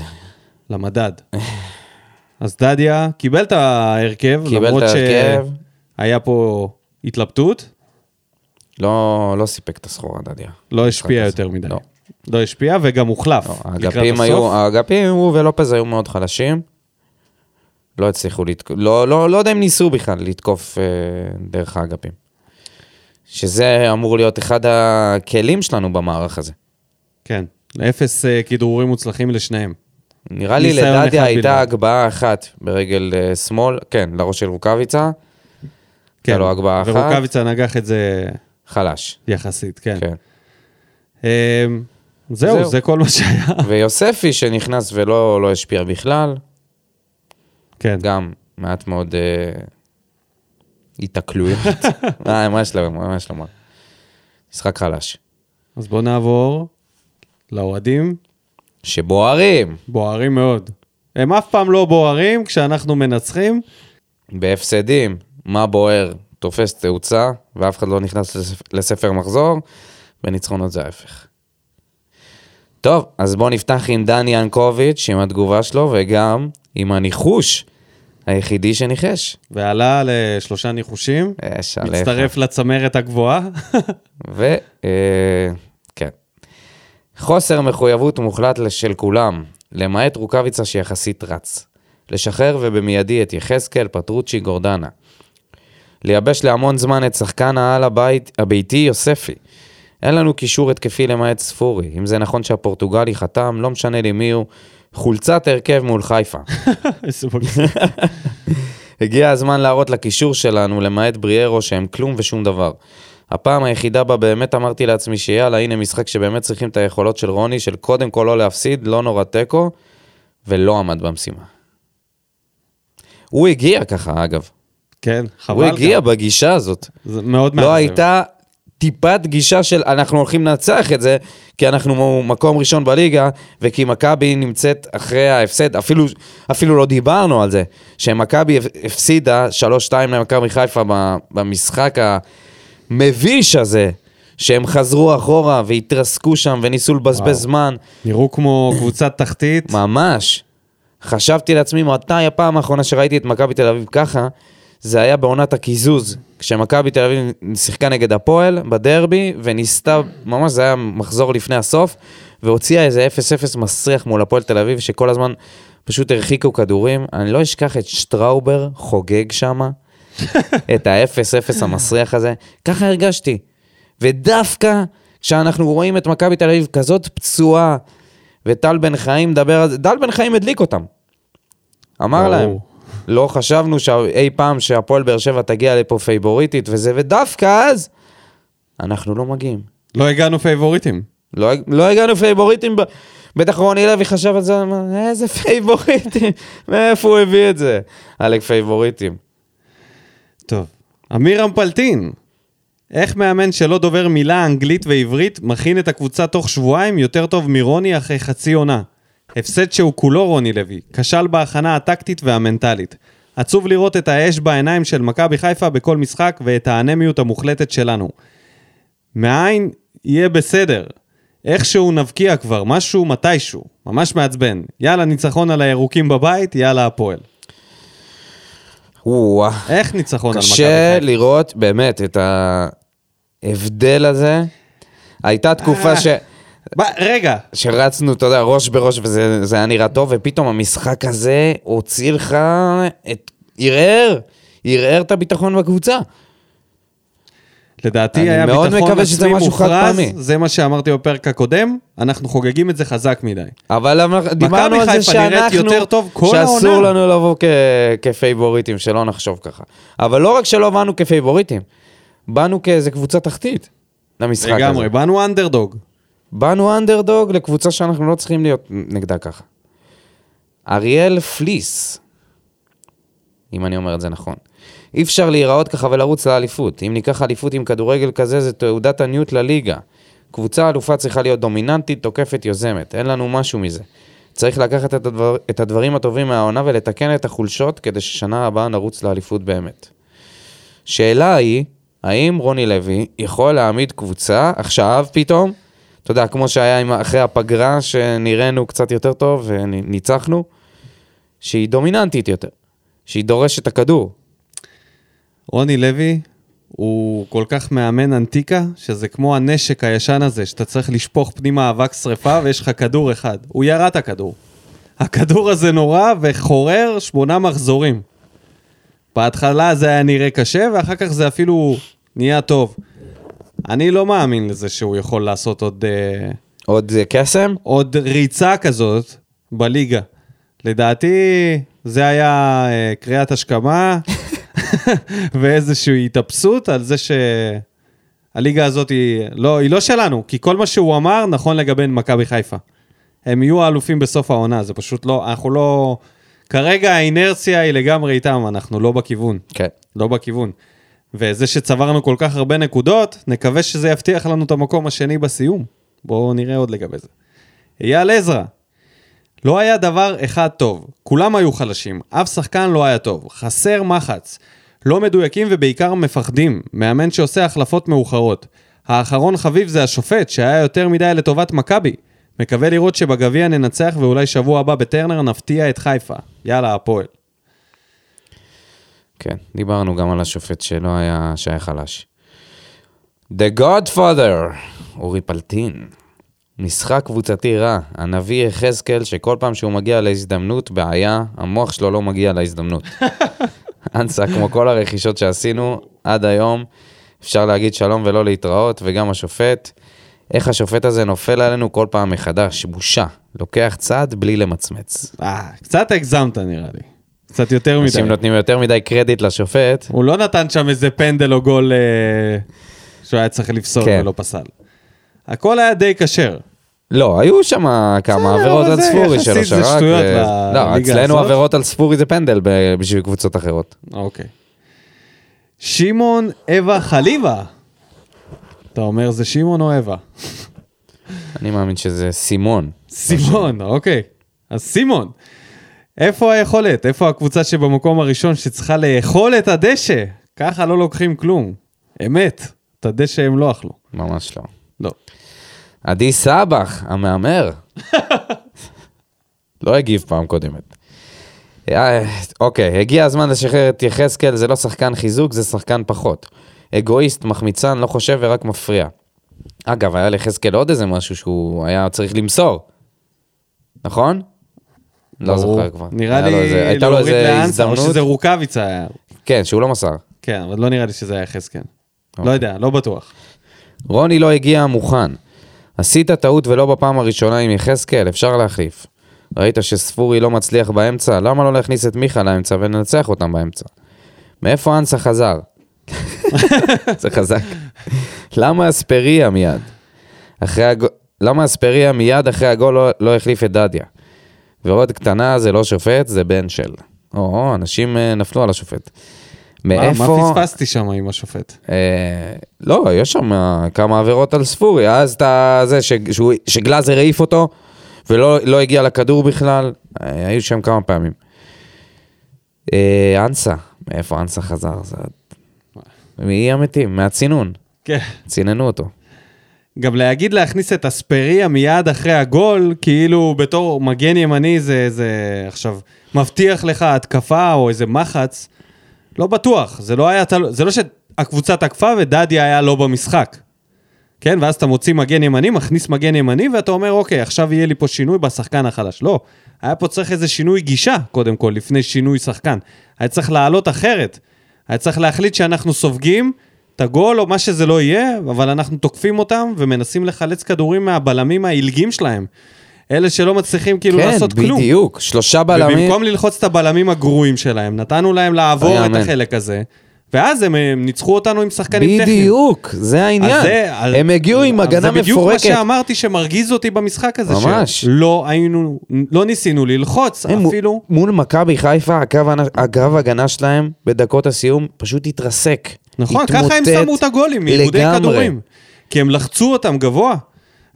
למדד. אז דדיה קיבל את ההרכב, קיבל למרות את ההרכב. שהיה פה התלבטות, לא, לא סיפק את הסחורה, דדיה. לא השפיע. יותר מדי. לא. לא השפיע וגם הוחלף. לא, האגפים. היו, האגפים, הוא ולופז היו מאוד חלשים. לא הצליחו לתקוף, לא, לא, לא יודע אם ניסו בכלל לתקוף אה, דרך האגפים. שזה אמור להיות אחד הכלים שלנו במערך הזה. כן, אפס אה, כדרורים מוצלחים לשניהם. נראה לי לדדיה הייתה. הגבהה אחת ברגל אה, שמאל, כן, לראש של רוקאביצה, כן, לו הגבהה אחת. ורוקאביצה נגח את זה חלש. יחסית, כן. כן. אה, זהו, זהו. זה כל מה שהיה. ויוספי שנכנס ולא לא השפיע בכלל, כן. גם מעט מאוד אה, התקלויות. אה, מה שלמה, מה שלמה. משחק חלש. אז בואו נעבור לאוהדים. שבוערים בוערים מאוד. הם אף פעם לא בוערים כשאנחנו מנצחים. בהפסדים, מה בוער, תופס תאוצה, ואף אחד לא נכנס לספ... לספר מחזור, בניצחונות זה ההפך. טוב, אז בואו נפתח עם דני ינקוביץ', עם התגובה שלו, וגם עם הניחוש היחידי שניחש. ועלה לשלושה ניחושים. יש עליך. מצטרף לצמרת הגבוהה. ו... אה, כן. חוסר מחויבות מוחלט של כולם, למעט רוקאביצה שיחסית רץ. לשחרר ובמיידי את יחזקאל, פטרוצ'י, גורדנה. לייבש להמון זמן את שחקן העל הבית, הביתי יוספי. אין לנו קישור התקפי למעט ספורי. אם זה נכון שהפורטוגלי חתם, לא משנה לי מי הוא. חולצת הרכב מול חיפה. הגיע הזמן להראות לקישור שלנו, למעט בריארו, שהם כלום ושום דבר. הפעם היחידה בה באמת אמרתי לעצמי שיאללה, הנה משחק שבאמת צריכים את היכולות של רוני, של קודם כל לא להפסיד, לא נורא תיקו, ולא עמד במשימה. הוא הגיע ככה, אגב. כן, חבל. הוא הגיע. בגישה הזאת. זה מאוד מאכזב. לא הייתה טיפת גישה של אנחנו הולכים לנצח את זה, כי אנחנו מקום ראשון בליגה, וכי מכבי נמצאת אחרי ההפסד, אפילו, אפילו לא דיברנו על זה, שמכבי הפסידה 3-2 למכבי חיפה במשחק המביש הזה, שהם חזרו אחורה והתרסקו שם וניסו לבזבז. זמן. נראו כמו קבוצת תחתית. ממש. חשבתי לעצמי, מתי הפעם האחרונה שראיתי את מכבי תל אביב ככה? זה היה בעונת הקיזוז, כשמכבי תל אביב שיחקה נגד הפועל בדרבי, וניסתה, ממש זה היה מחזור לפני הסוף, והוציאה איזה 0-0 מסריח מול הפועל תל אביב, שכל הזמן פשוט הרחיקו כדורים. אני לא אשכח את שטראובר חוגג שמה, את ה-0-0 המסריח הזה. ככה הרגשתי. ודווקא כשאנחנו רואים את מכבי תל אביב כזאת פצועה, וטל בן חיים מדבר על זה, טל בן חיים הדליק אותם. אמר. להם, לא חשבנו שאי פעם שהפועל באר שבע תגיע לפה פייבוריטית וזה, ודווקא אז אנחנו לא מגיעים. לא הגענו פייבוריטים. לא, לא הגענו פייבוריטים, ב... בטח רוני לוי חשב על זה, אמר, איזה פייבוריטים, מאיפה הוא הביא את זה? עלק פייבוריטים. טוב. אמיר אמפלטין. איך מאמן שלא דובר מילה אנגלית ועברית מכין את הקבוצה תוך שבועיים יותר טוב מרוני אחרי חצי עונה? הפסד שהוא כולו רוני לוי, כשל בהכנה הטקטית והמנטלית. עצוב לראות את האש בעיניים של מכבי חיפה בכל משחק ואת האנמיות המוחלטת שלנו. מאין יהיה בסדר. איכשהו נבקיע כבר, משהו מתישהו. ממש מעצבן. יאללה ניצחון על הירוקים בבית, יאללה הפועל. וואו, איך ניצחון על מכבי קשה חיפה? לראות באמת את ההבדל הזה. הייתה תקופה ש... ב- רגע, שרצנו, אתה יודע, ראש בראש וזה זה היה נראה טוב, ופתאום המשחק הזה הוציא לך את... ערער, ערער את הביטחון בקבוצה. לדעתי היה ביטחון עצמי מוכרז. זה מה שאמרתי בפרק הקודם, אנחנו חוגגים את זה חזק מדי. אבל דיברנו על זה שאנחנו, שאסור. לנו לבוא כ- כפייבוריטים, שלא נחשוב ככה. אבל לא רק שלא באנו כפייבוריטים, באנו כאיזה קבוצה תחתית למשחק הזה. לגמרי, באנו אנדרדוג. באנו אנדרדוג לקבוצה שאנחנו לא צריכים להיות נגדה ככה. אריאל פליס, אם אני אומר את זה נכון. אי אפשר להיראות ככה ולרוץ לאליפות. אם ניקח אליפות עם כדורגל כזה, זה תעודת עניות לליגה. קבוצה אלופה צריכה להיות דומיננטית, תוקפת, יוזמת. אין לנו משהו מזה. צריך לקחת את, הדבר, את הדברים הטובים מהעונה ולתקן את החולשות כדי ששנה הבאה נרוץ לאליפות באמת. שאלה היא, האם רוני לוי יכול להעמיד קבוצה עכשיו פתאום, אתה יודע, כמו שהיה אחרי הפגרה, שנראינו קצת יותר טוב וניצחנו, שהיא דומיננטית יותר, שהיא דורשת את הכדור. רוני לוי הוא כל כך מאמן אנטיקה, שזה כמו הנשק הישן הזה, שאתה צריך לשפוך פנימה אבק שרפה ויש לך כדור אחד. הוא ירה את הכדור. הכדור הזה נורא וחורר שמונה מחזורים. בהתחלה זה היה נראה קשה, ואחר כך זה אפילו נהיה טוב. אני לא מאמין לזה שהוא יכול לעשות עוד, אה, עוד אה, קסם? עוד ריצה כזאת בליגה. לדעתי זה היה אה, קריאת השכמה ואיזושהי התאפסות על זה שהליגה הזאת היא לא, היא לא שלנו, כי כל מה שהוא אמר נכון לגבי מכבי חיפה. הם יהיו האלופים בסוף העונה, זה פשוט לא, אנחנו לא... כרגע האינרציה היא לגמרי איתם, אנחנו לא בכיוון. כן. לא בכיוון. וזה שצברנו כל כך הרבה נקודות, נקווה שזה יבטיח לנו את המקום השני בסיום. בואו נראה עוד לגבי זה. אייל עזרא, לא היה דבר אחד טוב, כולם היו חלשים, אף שחקן לא היה טוב, חסר מחץ, לא מדויקים ובעיקר מפחדים, מאמן שעושה החלפות מאוחרות. האחרון חביב זה השופט, שהיה יותר מדי לטובת מכבי. מקווה לראות שבגביע ננצח ואולי שבוע הבא בטרנר נפתיע את חיפה. יאללה, הפועל. כן, דיברנו גם על השופט שלא היה, שהיה חלש. The Godfather, אורי פלטין. משחק קבוצתי רע, הנביא יחזקאל שכל פעם שהוא מגיע להזדמנות, בעיה, המוח שלו לא מגיע להזדמנות. אנסה, כמו כל הרכישות שעשינו עד היום, אפשר להגיד שלום ולא להתראות, וגם השופט. איך השופט הזה נופל עלינו כל פעם מחדש, בושה. לוקח צעד בלי למצמץ. אה, קצת הגזמת נראה לי. קצת יותר מדי. אנשים נותנים יותר מדי קרדיט לשופט, הוא לא נתן שם איזה פנדל או גול אה, שהוא היה צריך לפסול כן. ולא פסל. הכל היה די כשר. לא, היו שם כמה עבירות על ספורי של יחסית זה. שטויות ו- לליגה לא, אצלנו הזאת. עבירות על ספורי זה פנדל בשביל קבוצות אחרות. אוקיי. שמעון אווה חליבה. אתה אומר זה שמעון או אווה? אני מאמין שזה סימון. סימון, אוקיי. אז סימון, איפה היכולת? איפה הקבוצה שבמקום הראשון שצריכה לאכול את הדשא? ככה לא לוקחים כלום. אמת, את הדשא הם לא אכלו. ממש לא. לא. עדי סבח, המהמר. לא הגיב פעם קודמת. אה, אוקיי, הגיע הזמן לשחרר את יחזקאל, זה לא שחקן חיזוק, זה שחקן פחות. אגואיסט, מחמיצן, לא חושב ורק מפריע. אגב, היה ליחזקאל עוד איזה משהו שהוא היה צריך למסור. נכון? לא. זוכר כבר. נראה לי הייתה לו להוריד איזה או. שזה רוקאביצה היה. כן, שהוא לא מסר. כן, אבל לא נראה לי שזה היה יחזקאל. לא אוקיי. יודע, לא בטוח. רוני לא הגיע מוכן. עשית טעות ולא בפעם הראשונה עם יחזקאל, אפשר להחליף. ראית שספורי לא מצליח באמצע, למה לא להכניס את מיכה לאמצע וננצח אותם באמצע? מאיפה אנסה חזר? זה חזק. למה אספריה מיד? אחרי הג... למה אספריה מיד אחרי הגול לא, לא החליף את דדיה? ועוד קטנה, זה לא שופט, זה בן של. או, אנשים אה, נפלו על השופט. מאיפה... מה פספסתי שם עם השופט? אה, לא, יש שם כמה עבירות על ספורי, אז אתה זה, ש, שהוא, שגלאזר העיף אותו ולא לא הגיע לכדור בכלל, אה, היו שם כמה פעמים. אה, אנסה, מאיפה אנסה חזר? זה... מאי המתים, מהצינון, כן. ציננו אותו. גם להגיד להכניס את אספריה מיד אחרי הגול, כאילו בתור מגן ימני זה, זה עכשיו מבטיח לך התקפה או איזה מחץ, לא בטוח. זה לא היה, תל- זה לא שהקבוצה תקפה ודדיה היה לא במשחק. כן, ואז אתה מוציא מגן ימני, מכניס מגן ימני, ואתה אומר, אוקיי, עכשיו יהיה לי פה שינוי בשחקן החלש. לא, היה פה צריך איזה שינוי גישה, קודם כל, לפני שינוי שחקן. היה צריך לעלות אחרת. היה צריך להחליט שאנחנו סופגים את הגול או מה שזה לא יהיה, אבל אנחנו תוקפים אותם ומנסים לחלץ כדורים מהבלמים העילגים שלהם. אלה שלא מצליחים כאילו כן, לעשות כלום. בדיוק, שלושה בלמים. ובמקום ללחוץ את הבלמים הגרועים שלהם, נתנו להם לעבור את. החלק הזה, ואז הם, הם ניצחו אותנו עם שחקנים טכניים. בדיוק, זה העניין. זה- הם הגיעו עם הגנה זה בדיוק מה מפורקת. שאמרתי שמרגיז אותי במשחק הזה. ממש. שלא היינו, לא ניסינו ללחוץ הם אפילו. מול מכבי חיפה, הקו הקו הגנה שלהם בדקות הסיום פשוט התרסק. נכון, ככה הם שמו את הגולים, לגמרי. כדורים. כי הם לחצו אותם גבוה.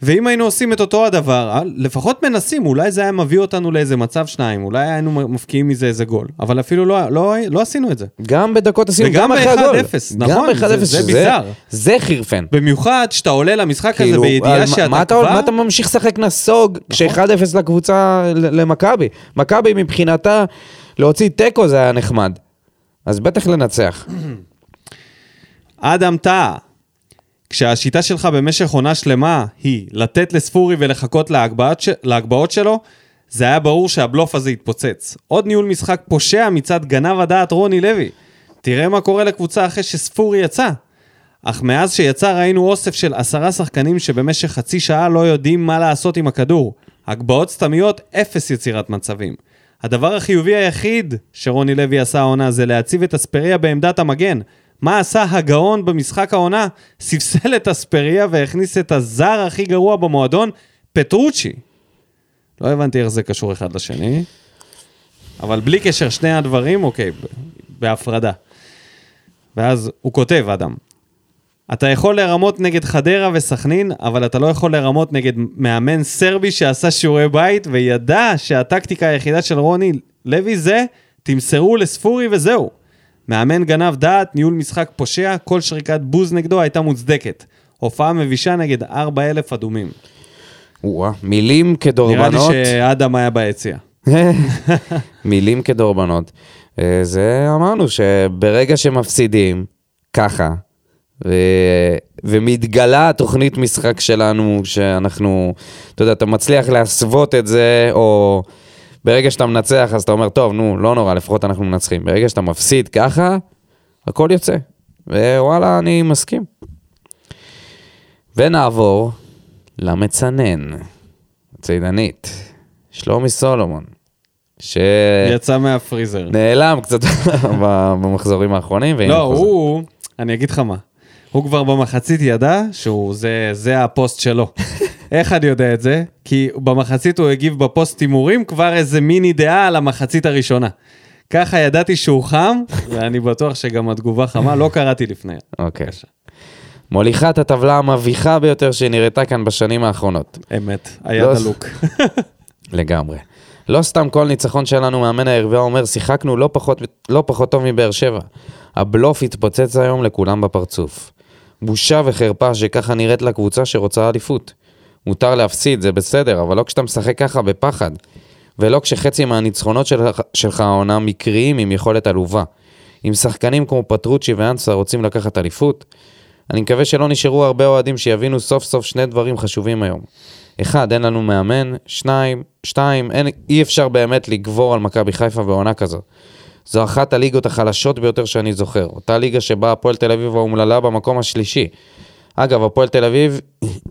ואם היינו עושים את אותו הדבר, אה, לפחות מנסים, אולי זה היה מביא אותנו לאיזה מצב שניים, אולי היינו מפקיעים מזה איזה גול. אבל אפילו לא, לא, לא עשינו את זה. גם בדקות הסיום, וגם גם אחרי הגול. ב-1-0, נכון, גם ב-1-0, זה- זה שזה- ביזאר. זה חירפן. במיוחד שאתה עולה למשחק הזה כאילו, בידיעה על מה- שאתה מה כבר... נכון. מה אתה ממשיך לשחק נסוג כש-1-0 לקבוצה למכבי? מכבי מבחינתה, להוציא תיקו זה היה נחמד. אז בטח לנצח. אדם טאה, כשהשיטה שלך במשך עונה שלמה היא לתת לספורי ולחכות להגבהות, ש... להגבהות שלו, זה היה ברור שהבלוף הזה יתפוצץ. עוד ניהול משחק פושע מצד גנב הדעת רוני לוי. תראה מה קורה לקבוצה אחרי שספורי יצא. אך מאז שיצא ראינו אוסף של עשרה שחקנים שבמשך חצי שעה לא יודעים מה לעשות עם הכדור. הגבהות סתמיות, אפס יצירת מצבים. הדבר החיובי היחיד שרוני לוי עשה העונה זה להציב את אספריה בעמדת המגן. מה עשה הגאון במשחק העונה? ספסל את אספריה והכניס את הזר הכי גרוע במועדון, פטרוצ'י. לא הבנתי איך זה קשור אחד לשני, אבל בלי קשר שני הדברים, אוקיי, בהפרדה. ואז הוא כותב, אדם, אתה יכול לרמות נגד חדרה וסכנין, אבל אתה לא יכול לרמות נגד מאמן סרבי שעשה שיעורי בית וידע שהטקטיקה היחידה של רוני לוי זה תמסרו לספורי וזהו. מאמן גנב דעת, ניהול משחק פושע, כל שריקת בוז נגדו הייתה מוצדקת. הופעה מבישה נגד 4,000 אדומים. וואה, מילים נראה לי כדורבנות. שאדם היה ביציע. מילים כדורבנות. אה, זה אמרנו שברגע שמפסידים, ככה, ו... ומתגלה התוכנית משחק שלנו, שאנחנו, אתה יודע, אתה מצליח להסוות את זה, או ברגע שאתה מנצח, אז אתה אומר, טוב, נו, לא נורא, לפחות אנחנו מנצחים. ברגע שאתה מפסיד ככה, הכל יוצא. ווואלה, אני מסכים. ונעבור למצנן, צידנית, שלומי סולומון, ש... יצא מהפריזר. נעלם קצת במחזורים האחרונים, והנה לא, חוזר. הוא, אני אגיד לך מה, הוא כבר במחצית ידע שהוא, זה, זה הפוסט שלו. איך אני יודע את זה? כי במחצית הוא הגיב בפוסט הימורים כבר איזה מיני דעה על המחצית הראשונה. ככה ידעתי שהוא חם, ואני בטוח שגם התגובה חמה, לא קראתי לפני. אוקיי. מוליכת הטבלה המביכה ביותר שנראתה כאן בשנים האחרונות. אמת, לא, הלוק. לגמרי. לא סתם כל ניצחון שלנו, מאמן הערווה אומר, שיחקנו לא פחות, לא פחות טוב מבאר שבע. הבלוף התפוצץ היום לכולם בפרצוף. בושה וחרפה שככה נראית לקבוצה שרוצה אליפות. מותר להפסיד, זה בסדר, אבל לא כשאתה משחק ככה בפחד. ולא כשחצי מהניצחונות שלך, שלך העונה מקריים עם יכולת עלובה. אם שחקנים כמו פטרוצ'י ואנסה רוצים לקחת אליפות, אני מקווה שלא נשארו הרבה אוהדים שיבינו סוף סוף שני דברים חשובים היום. אחד, אין לנו מאמן, שניים, שתיים, אין, אי אפשר באמת לגבור על מכבי חיפה בעונה כזו. זו אחת הליגות החלשות ביותר שאני זוכר. אותה ליגה שבה הפועל תל אביב האומללה במקום השלישי. אגב, הפועל תל אביב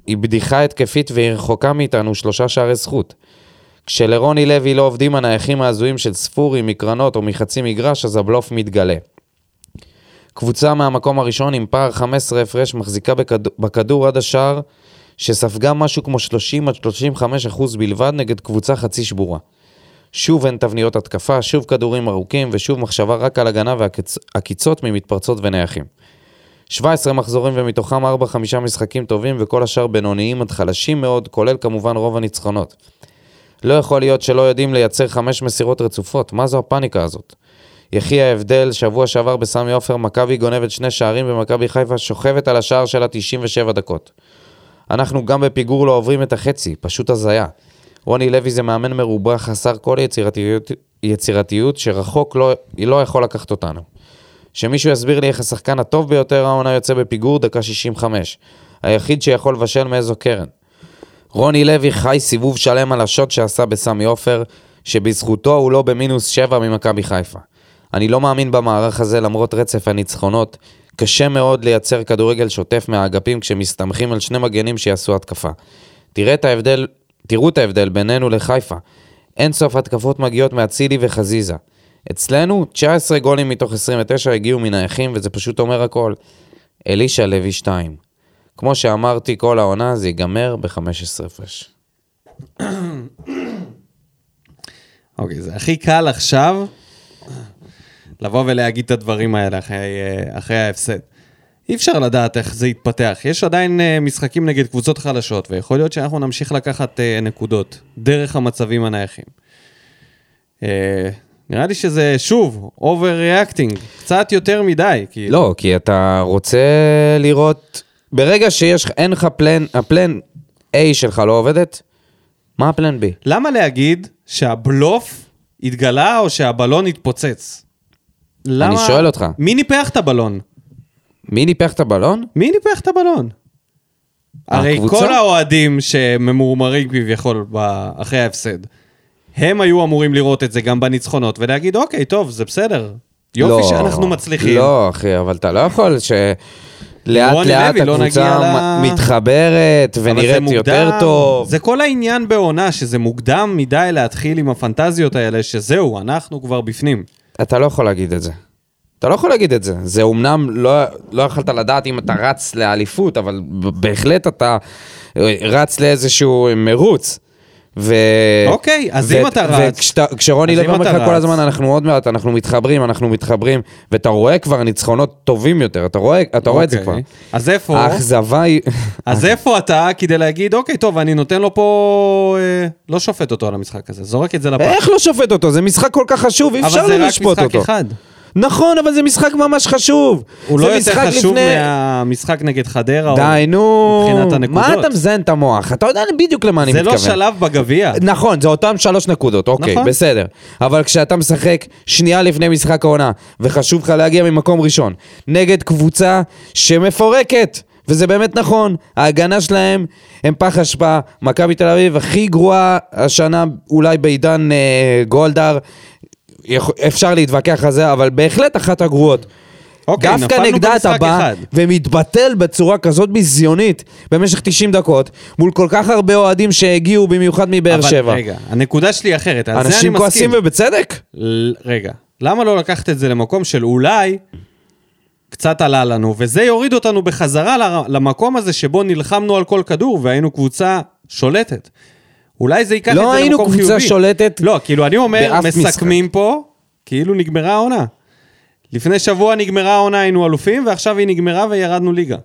היא בדיחה התקפית והיא רחוקה מאיתנו שלושה שערי זכות. כשלרוני לוי לא עובדים הנייחים ההזויים של ספורי מקרנות או מחצי מגרש, אז הבלוף מתגלה. קבוצה מהמקום הראשון עם פער 15 הפרש מחזיקה בכד... בכדור עד השער, שספגה משהו כמו 30 עד 35 אחוז בלבד נגד קבוצה חצי שבורה. שוב אין תבניות התקפה, שוב כדורים ארוכים ושוב מחשבה רק על הגנה והעקיצות ממתפרצות ונייחים. 17 מחזורים ומתוכם 4-5 משחקים טובים וכל השאר בינוניים עד חלשים מאוד, כולל כמובן רוב הניצחונות. לא יכול להיות שלא יודעים לייצר חמש מסירות רצופות, מה זו הפאניקה הזאת? יחי ההבדל, שבוע שעבר בסמי עופר, מכבי גונבת שני שערים ומכבי חיפה שוכבת על השער שלה 97 דקות. אנחנו גם בפיגור לא עוברים את החצי, פשוט הזיה. רוני לוי זה מאמן מרובע חסר כל יצירתיות, יצירתיות שרחוק לא, לא יכול לקחת אותנו. שמישהו יסביר לי איך השחקן הטוב ביותר העונה יוצא בפיגור דקה 65. היחיד שיכול לבשל מאיזו קרן. רוני לוי חי סיבוב שלם על השוט שעשה בסמי עופר, שבזכותו הוא לא במינוס 7 ממכבי חיפה. אני לא מאמין במערך הזה למרות רצף הניצחונות, קשה מאוד לייצר כדורגל שוטף מהאגפים כשמסתמכים על שני מגנים שיעשו התקפה. תראה את ההבדל, תראו את ההבדל בינינו לחיפה. אין סוף התקפות מגיעות מאצילי וחזיזה. אצלנו, 19 גולים מתוך 29 הגיעו מנייחים, וזה פשוט אומר הכל. אלישע לוי 2. כמו שאמרתי, כל העונה זה ייגמר ב-15 הפרש. אוקיי, זה הכי קל עכשיו לבוא ולהגיד את הדברים האלה אחרי, אה, אחרי ההפסד. אי אפשר לדעת איך זה יתפתח. יש עדיין אה, משחקים נגד קבוצות חלשות, ויכול להיות שאנחנו נמשיך לקחת אה, נקודות דרך המצבים הנייחים. אה, נראה לי שזה, שוב, overreacting, קצת יותר מדי. כאילו. לא, כי אתה רוצה לראות... ברגע שיש, אין לך פלן, הפלן A שלך לא עובדת, מה הפלן B? למה להגיד שהבלוף התגלה או שהבלון התפוצץ? למה... שואל אותך. מי ניפח את הבלון? מי ניפח את הבלון? מי ניפח את הבלון? הרי הקבוצה? כל האוהדים שממורמרים כביכול אחרי ההפסד, הם היו אמורים לראות את זה גם בניצחונות ולהגיד, אוקיי, טוב, זה בסדר. יופי לא, שאנחנו מצליחים. לא, אחי, אבל אתה לא יכול ש... לאט לאט לוי לא הקבוצה נגיע ל- מ- מתחברת ונראית יותר מוקדם. טוב. זה כל העניין בעונה, שזה מוקדם מדי להתחיל עם הפנטזיות האלה, שזהו, אנחנו כבר בפנים. אתה לא יכול להגיד את זה. אתה לא יכול להגיד את זה. זה אומנם לא, לא יכולת לדעת אם אתה רץ לאליפות, אבל בהחלט אתה אה, רץ לאיזשהו מרוץ. ו... אוקיי, אז אם אתה רץ- וכשרוני לוי אומר לך כל הזמן, אנחנו עוד מעט, אנחנו מתחברים, אנחנו מתחברים, ואתה רואה כבר ניצחונות טובים יותר, אתה רואה, אתה רואה את זה כבר. אוקיי. אז איפה? האכזבה היא... אז איפה אתה כדי להגיד, אוקיי, טוב, אני נותן לו פה... אה, לא שופט אותו על המשחק הזה, זורק את זה לפח. איך לא שופט אותו? זה משחק כל כך חשוב, אי אפשר אבל לא זה רק לשפוט משחק אותו. אחד. נכון, אבל זה משחק ממש חשוב. הוא זה לא יותר חשוב לפני- מהמשחק נגד חדרה. או- די, נו. מבחינת הנקודות. מה אתה מזיין את המוח? אתה יודע בדיוק למה אני זה מתכוון. לא שלב בגביע. נכון, זה אותם שלוש נקודות, אוקיי, נכון. בסדר. אבל כשאתה משחק שנייה לפני משחק העונה, וחשוב לך להגיע ממקום ראשון, נגד קבוצה שמפורקת, וזה באמת נכון, ההגנה שלהם הם פח אשפה, מכבי תל אביב הכי גרועה השנה, אולי בעידן אה, גולדהר, אפשר להתווכח על זה, אבל בהחלט אחת הגרועות. אוקיי, דווקא נגדה אתה בא אחד. ומתבטל בצורה כזאת ביזיונית במשך 90 דקות מול כל כך הרבה אוהדים שהגיעו במיוחד מבאר אבל שבע. רגע, הנקודה שלי אחרת, על זה אני אנשים מסכים. כועסים ובצדק? ל- רגע, למה לא לקחת את זה למקום של אולי קצת עלה לנו, וזה יוריד אותנו בחזרה למקום הזה שבו נלחמנו על כל כדור והיינו קבוצה שולטת. אולי זה ייקח את זה לא למקום היינו חיובי. קבוצה שולטת לא, כאילו אני אומר, מסכמים פה, כאילו נגמרה העונה. לפני שבוע נגמרה העונה, היינו אלופים, ועכשיו היא נגמרה וירדנו ליגה.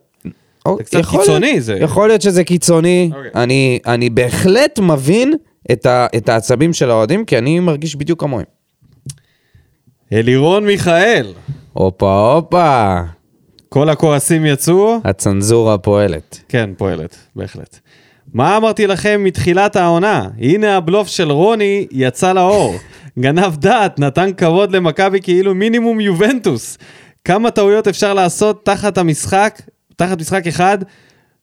או, זה קצת יכול קיצוני, להיות- זה- יכול להיות שזה קיצוני. אוקיי. אני, אני בהחלט מבין את, ה, את העצבים של האוהדים, כי אני מרגיש בדיוק כמוהם. אלירון מיכאל, הופה הופה, כל הכועסים יצאו, הצנזורה פועלת. כן, פועלת, בהחלט. מה אמרתי לכם מתחילת העונה? הנה הבלוף של רוני יצא לאור. גנב דעת, נתן כבוד למכבי כאילו מינימום יובנטוס. כמה טעויות אפשר לעשות תחת המשחק, תחת משחק אחד?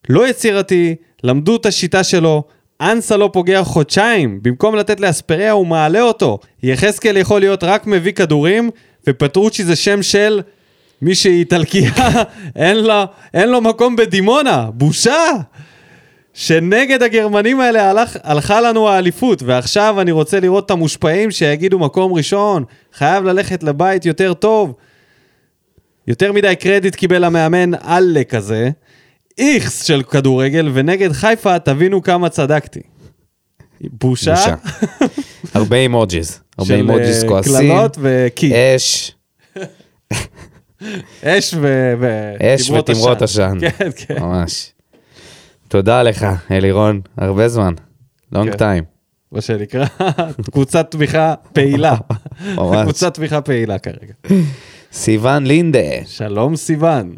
לא יצירתי, למדו את השיטה שלו. אנסה לא פוגע חודשיים, במקום לתת לאספריה הוא מעלה אותו. יחזקאל יכול להיות רק מביא כדורים, ופטרוצ'י זה שם של מישהי איטלקיה, אין לו, אין לו מקום בדימונה, בושה! שנגד הגרמנים האלה הלך, הלכה לנו האליפות, ועכשיו אני רוצה לראות את המושפעים שיגידו מקום ראשון, חייב ללכת לבית יותר טוב. יותר מדי קרדיט קיבל המאמן עלה כזה, איכס של כדורגל, ונגד חיפה תבינו כמה צדקתי. בושה, בושה. הרבה אימוג'יז. הרבה של אימוג'יז אה, כועסים. קללות וקי, אש, אש. ו- אש ותמרות עשן. כן, כן. ממש. תודה לך, אלירון, הרבה זמן. לונג כן. טיים. מה שנקרא, קבוצת תמיכה פעילה. ממש. קבוצת תמיכה פעילה כרגע. סיון לינדה. שלום סיוון.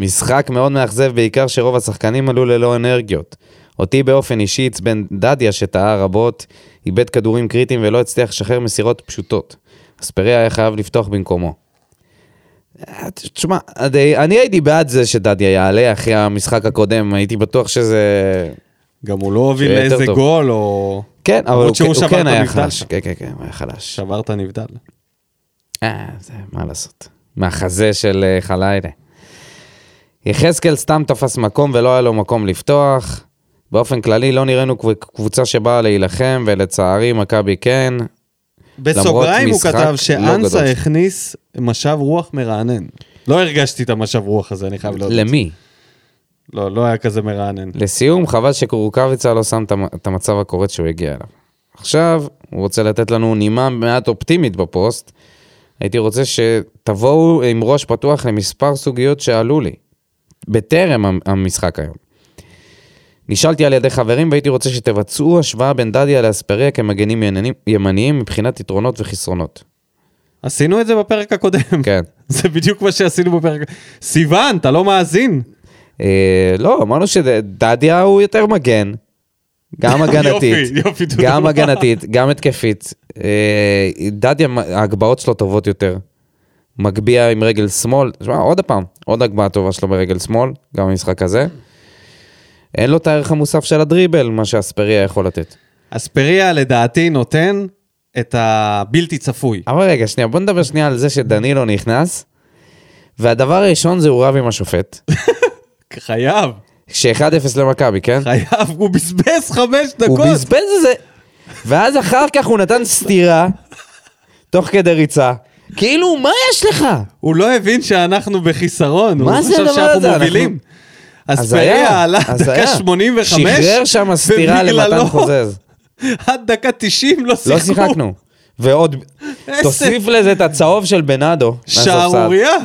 משחק מאוד מאכזב, בעיקר שרוב השחקנים עלו ללא אנרגיות. אותי באופן אישי עצבן דדיה שטעה רבות, איבד כדורים קריטיים ולא הצליח לשחרר מסירות פשוטות. אספריה היה חייב לפתוח במקומו. תשמע, אני הייתי בעד זה שדדיה יעלה אחרי המשחק הקודם, הייתי בטוח שזה... גם הוא לא הוביל לאיזה טוב. גול, או... כן, אבל הוא, שהוא הוא שבר כן את היה חלש. כן, כן, כן, הוא היה חלש. שברת נבדל. אה, זה, מה לעשות. מהחזה של אה, חלילה. יחזקאל סתם תפס מקום ולא היה לו מקום לפתוח. באופן כללי לא נראינו קב- קבוצה שבאה להילחם, ולצערי מכבי כן. בסוגריים הוא כתב לא שאנסה גדול. הכניס משב רוח מרענן. לא הרגשתי את המשב רוח הזה, אני חייב להודות. למי? לא, לא היה כזה מרענן. לסיום, חבל שקורקביצה לא שם את המ- את המצב הקורץ שהוא הגיע אליו. עכשיו, הוא רוצה לתת לנו נימה מעט אופטימית בפוסט. הייתי רוצה שתבואו עם ראש פתוח למספר סוגיות שעלו לי, בטרם המ- המשחק היום. נשאלתי על ידי חברים והייתי רוצה שתבצעו השוואה בין דדיה לאספריה כמגנים ימניים- מבחינת יתרונות וחסרונות. עשינו את זה בפרק הקודם. כן. זה בדיוק מה שעשינו בפרק... סיוון, אתה לא מאזין? אה, לא, אמרנו שדדיה הוא יותר מגן. גם הגנתית, יופי, יופי, גם. הגנתית, גם התקפית. אה, דדיה, ההגבהות שלו טובות יותר. מגביה עם רגל שמאל, תשמע, עוד פעם, עוד הגבהה טובה שלו ברגל שמאל, גם במשחק הזה. אין לו את הערך המוסף של הדריבל, מה שאספריה יכול לתת. אספריה לדעתי נותן את הבלתי צפוי. אבל רגע, שנייה, בוא נדבר שנייה על זה שדנילו נכנס, והדבר הראשון זה הוא רב עם השופט. חייב, כש-1-0 למכבי, כן? חייב, הוא בזבז חמש הוא דקות. בזבז את זה. ואז אחר כך הוא נתן סטירה, תוך כדי ריצה. כאילו, מה יש לך? הוא לא הבין שאנחנו בחיסרון, מה הוא זה הדבר שאנחנו הזה? מובילים. אז היה, עלה אז דקה היה. 85, שחרר שם סטירה למתן חוזז. עד דקה 90 לא שיחקו. לא שיחקנו. ועוד, תוסיף לזה את הצהוב של בנאדו. שערורייה.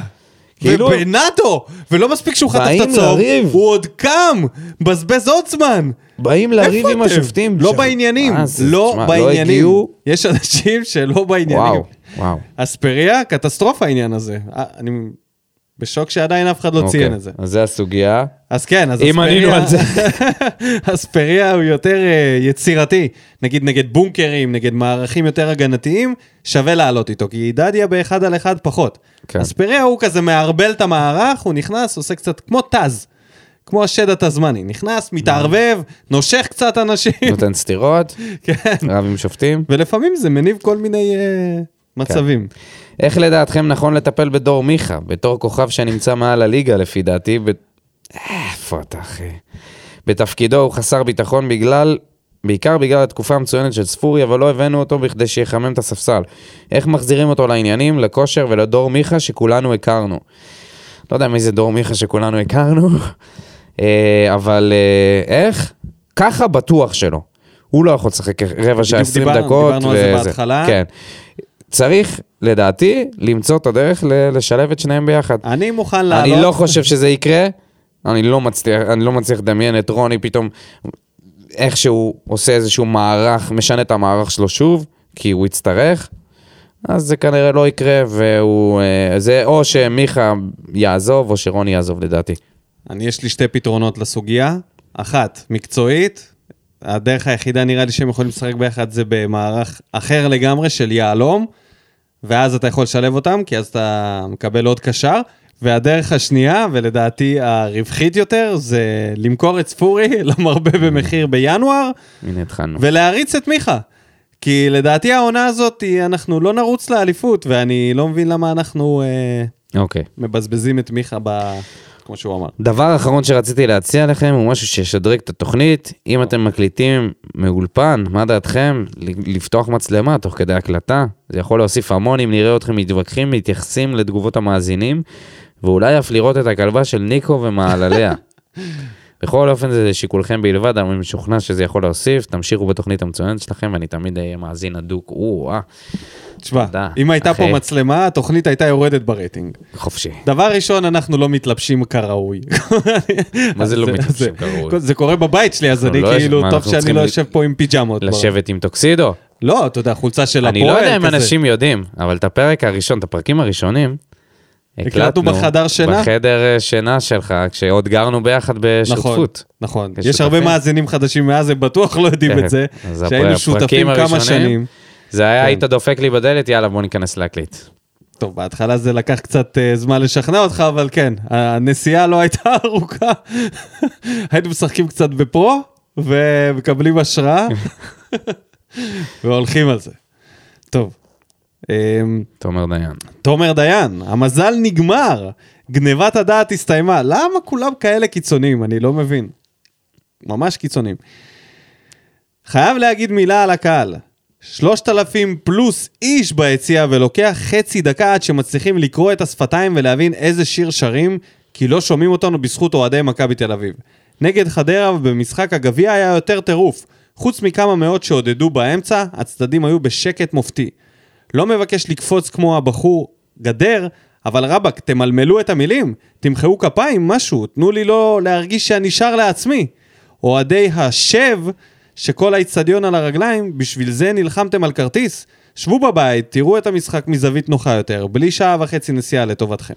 כאילו- ובנאטו, ולא מספיק שהוא חטף את הצהוב, לריב. הוא עוד קם, בזבז עוד זמן. באים לריב עם? השופטים. לא ש- בעניינים, זה? לא תשמע, בעניינים. הגיעו- יש אנשים שלא בעניינים. וואו, וואו. אספריה, קטסטרופה העניין הזה. אה, אני בשוק שעדיין אף אחד לא ציין אוקיי, את זה. אז זה הסוגיה. אז כן, אז אם ענינו על זה. אספריה הוא יותר אה, יצירתי. נגיד נגד בונקרים, נגד מערכים יותר הגנתיים, שווה לעלות איתו, כי דדיה באחד על אחד פחות. כן. אספריה הוא כזה מערבל את המערך, הוא נכנס, עושה קצת כמו טז. כמו השד התזמני, נכנס, מתערבב, נושך קצת אנשים, נותן סטירות, כן, רב עם שופטים. ולפעמים זה מניב כל מיני אה, מצבים. איך לדעתכם נכון לטפל בדור מיכה, בתור כוכב שנמצא מעל הליגה לפי דעתי? ב... איפה אתה אחי? בתפקידו הוא חסר ביטחון בגלל, בעיקר בגלל התקופה המצוינת של ספורי, אבל לא הבאנו אותו בכדי שיחמם את הספסל. איך מחזירים אותו לעניינים, לכושר ולדור מיכה שכולנו הכרנו? לא יודע מי זה דור מיכה שכולנו הכרנו, אה, אבל אה, איך? ככה בטוח שלא. הוא לא יכול לשחק רבע שעה, בדיוק 20 דיברנו- דקות. דיברנו על זה. בהתחלה. כן. צריך, לדעתי, למצוא את הדרך ל- לשלב את שניהם ביחד. אני מוכן לעלות. אני לא חושב שזה יקרה, אני לא מצליח, אני לא מצליח לדמיין את רוני פתאום, איכשהו עושה איזשהו מערך, משנה את המערך שלו שוב, כי הוא יצטרך, אז זה כנראה לא יקרה, והוא... אה, זה או שמיכה יעזוב, או שרוני יעזוב לדעתי. אני, יש לי שתי פתרונות לסוגיה. אחת, מקצועית, הדרך היחידה נראה לי שהם יכולים לשחק ביחד זה במערך אחר לגמרי של יהלום, ואז אתה יכול לשלב אותם, כי אז אתה מקבל עוד קשר. והדרך השנייה, ולדעתי הרווחית יותר, זה למכור את ספורי למרבה במחיר בינואר, הנה התחלנו. ולהריץ את מיכה. כי לדעתי העונה הזאת, אנחנו לא נרוץ לאליפות, ואני לא מבין למה אנחנו אה, אוקיי. מבזבזים את מיכה ב... כמו שהוא אמר. דבר אחרון שרציתי להציע לכם הוא משהו שישדרג את התוכנית. אם אתם מקליטים מאולפן, מה דעתכם? לפתוח מצלמה תוך כדי הקלטה? זה יכול להוסיף המון אם נראה אתכם מתווכחים, מתייחסים לתגובות המאזינים, ואולי אף לראות את הכלבה של ניקו ומעלליה. בכל אופן זה לשיקולכם בלבד, אבל אני משוכנע שזה יכול להוסיף. תמשיכו בתוכנית המצוינת שלכם, ואני תמיד אהיה מאזין הדוק. או-אה, תשמע, אם הייתה פה. מצלמה, התוכנית הייתה יורדת ברייטינג. חופשי. דבר ראשון, אנחנו לא מתלבשים כראוי. מה זה לא מתלבשים כראוי? זה קורה בבית שלי, אז אני לא כאילו, טוב שאני לא יושב פה עם פיג'מות. לשבת עם טוקסידו? לא, אתה יודע, חולצה של הפועל. אני לא יודע אם. אנשים יודעים, אבל את הפרק הראשון, את הפרקים הראשונים, הקלטנו בחדר שינה? בחדר אה, שינה שלך, כשעוד גרנו ביחד נכון, בשותפות. נכון. כשותפים. יש הרבה מאזינים חדשים מאז, הם בטוח לא יודעים כן, את זה. שהיינו שותפים כמה שנים. זה היה, כן. היית דופק לי בדלת, יאללה, בוא ניכנס להקליט. טוב, בהתחלה זה לקח קצת אה, זמן לשכנע אותך, אבל כן, הנסיעה לא הייתה ארוכה. היינו משחקים קצת בפרו, ומקבלים השראה, והולכים על זה. טוב, אמ, תומר דיין. תומר דיין, המזל נגמר, גנבת הדעת הסתיימה. למה כולם כאלה קיצוניים? אני לא מבין. ממש קיצוניים. חייב להגיד מילה על הקהל. 3,000 פלוס איש ביציע ולוקח חצי דקה עד שמצליחים לקרוא את השפתיים ולהבין איזה שיר שרים, כי לא שומעים אותנו בזכות אוהדי מכבי תל אביב. נגד חדרה ובמשחק הגביע היה יותר טירוף. חוץ מכמה מאות שעודדו באמצע, הצדדים היו בשקט מופתי. לא מבקש לקפוץ כמו הבחור גדר, אבל רבאק, תמלמלו את המילים, תמחאו כפיים, משהו, תנו לי לא להרגיש שאני שר לעצמי. אוהדי השב, שכל האיצטדיון על הרגליים, בשביל זה נלחמתם על כרטיס? שבו בבית, תראו את המשחק מזווית נוחה יותר, בלי שעה וחצי נסיעה לטובתכם.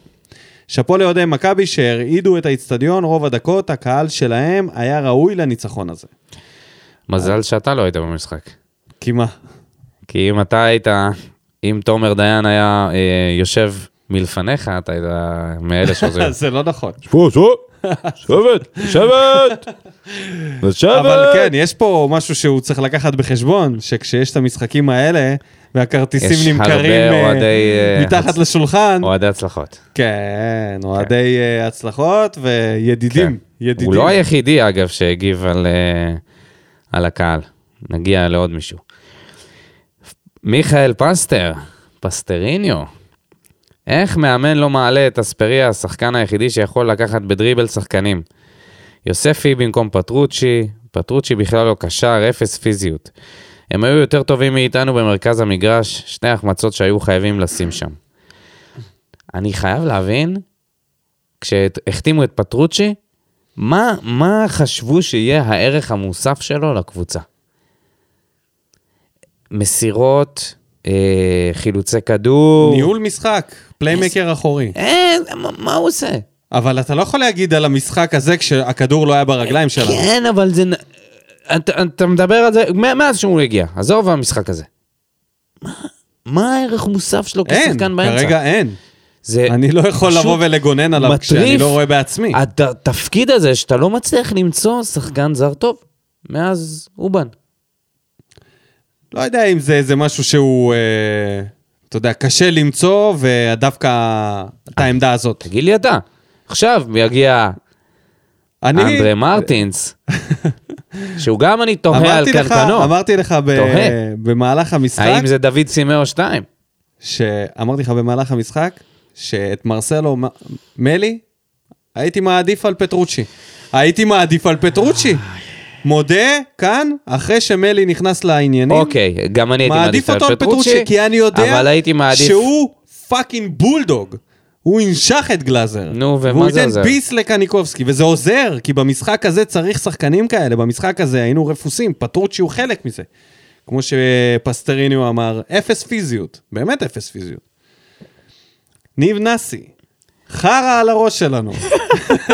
שאפו לאוהדי מכבי שהרעידו את האיצטדיון רוב הדקות, הקהל שלהם היה ראוי לניצחון הזה. מזל שאתה לא היית במשחק. כי מה? כי אם אתה היית, אם תומר דיין היה אה, יושב מלפניך, אתה היית מאלה שעוזרים. זה לא נכון. שבו, שבו, שבט, שבט, לשבת. אבל כן, יש פה משהו שהוא צריך לקחת בחשבון, שכשיש את המשחקים האלה, והכרטיסים נמכרים אה, אוהדי, אה, מתחת הצ- לשולחן, אוהדי הצלחות. כן, אוהדי אה, הצלחות וידידים, כן. ידידים. הוא לא היחידי, אגב, שהגיב על, על הקהל. נגיע לעוד מישהו. מיכאל פסטר, פסטריניו. איך מאמן לא מעלה את אספריה, השחקן היחידי שיכול לקחת בדריבל שחקנים? יוספי במקום פטרוצ'י, פטרוצ'י בכלל לא קשר, אפס פיזיות. הם היו יותר טובים מאיתנו במרכז המגרש, שני החמצות שהיו חייבים לשים שם. אני חייב להבין, כשהחתימו את פטרוצ'י, מה, מה חשבו שיהיה הערך המוסף שלו לקבוצה? מסירות, אה, חילוצי כדור. ניהול משחק, פליימקר אחורי. אין, מה, מה הוא עושה? אבל אתה לא יכול להגיד על המשחק הזה כשהכדור לא היה ברגליים שלנו. כן, אבל זה... אתה, אתה מדבר על זה מאז שהוא הגיע, עזוב המשחק הזה. מה, מה הערך המוסף שלו אין, כשחקן באמצע? כרגע אין. זה אני לא יכול לבוא ולגונן עליו כשאני. לא רואה בעצמי. התפקיד הזה שאתה לא מצליח למצוא שחקן זר טוב, מאז אובן. לא יודע אם זה איזה משהו שהוא, אה, אתה יודע, קשה למצוא, ודווקא את העמדה הזאת. תגיד לי אתה, עכשיו יגיע אני... אנדרה מרטינס, שהוא גם אני תוהה על קנקנו. אמרתי לך ב- תוהה. במהלך המשחק, האם זה דוד סימאו 2? שאמרתי לך במהלך המשחק, שאת מרסלו מ- מלי, הייתי מעדיף על פטרוצ'י. הייתי מעדיף על פטרוצ'י. מודה כאן, אחרי שמלי נכנס לעניינים, אוקיי, גם אני הייתי מעדיף אותו על פטרוצ'י, כי אני יודע אבל הייתי מעדיף... שהוא fucking בולדוג. הוא ינשך את גלאזר. נו, ומה והוא זה ייתן עוזר? ביס לקניקובסקי, וזה עוזר, כי במשחק הזה צריך שחקנים כאלה, במשחק הזה היינו רפוסים, פטרוצ'י הוא חלק מזה. כמו שפסטריניו אמר, אפס פיזיות, באמת אפס פיזיות. ניב נאסי, חרא על הראש שלנו.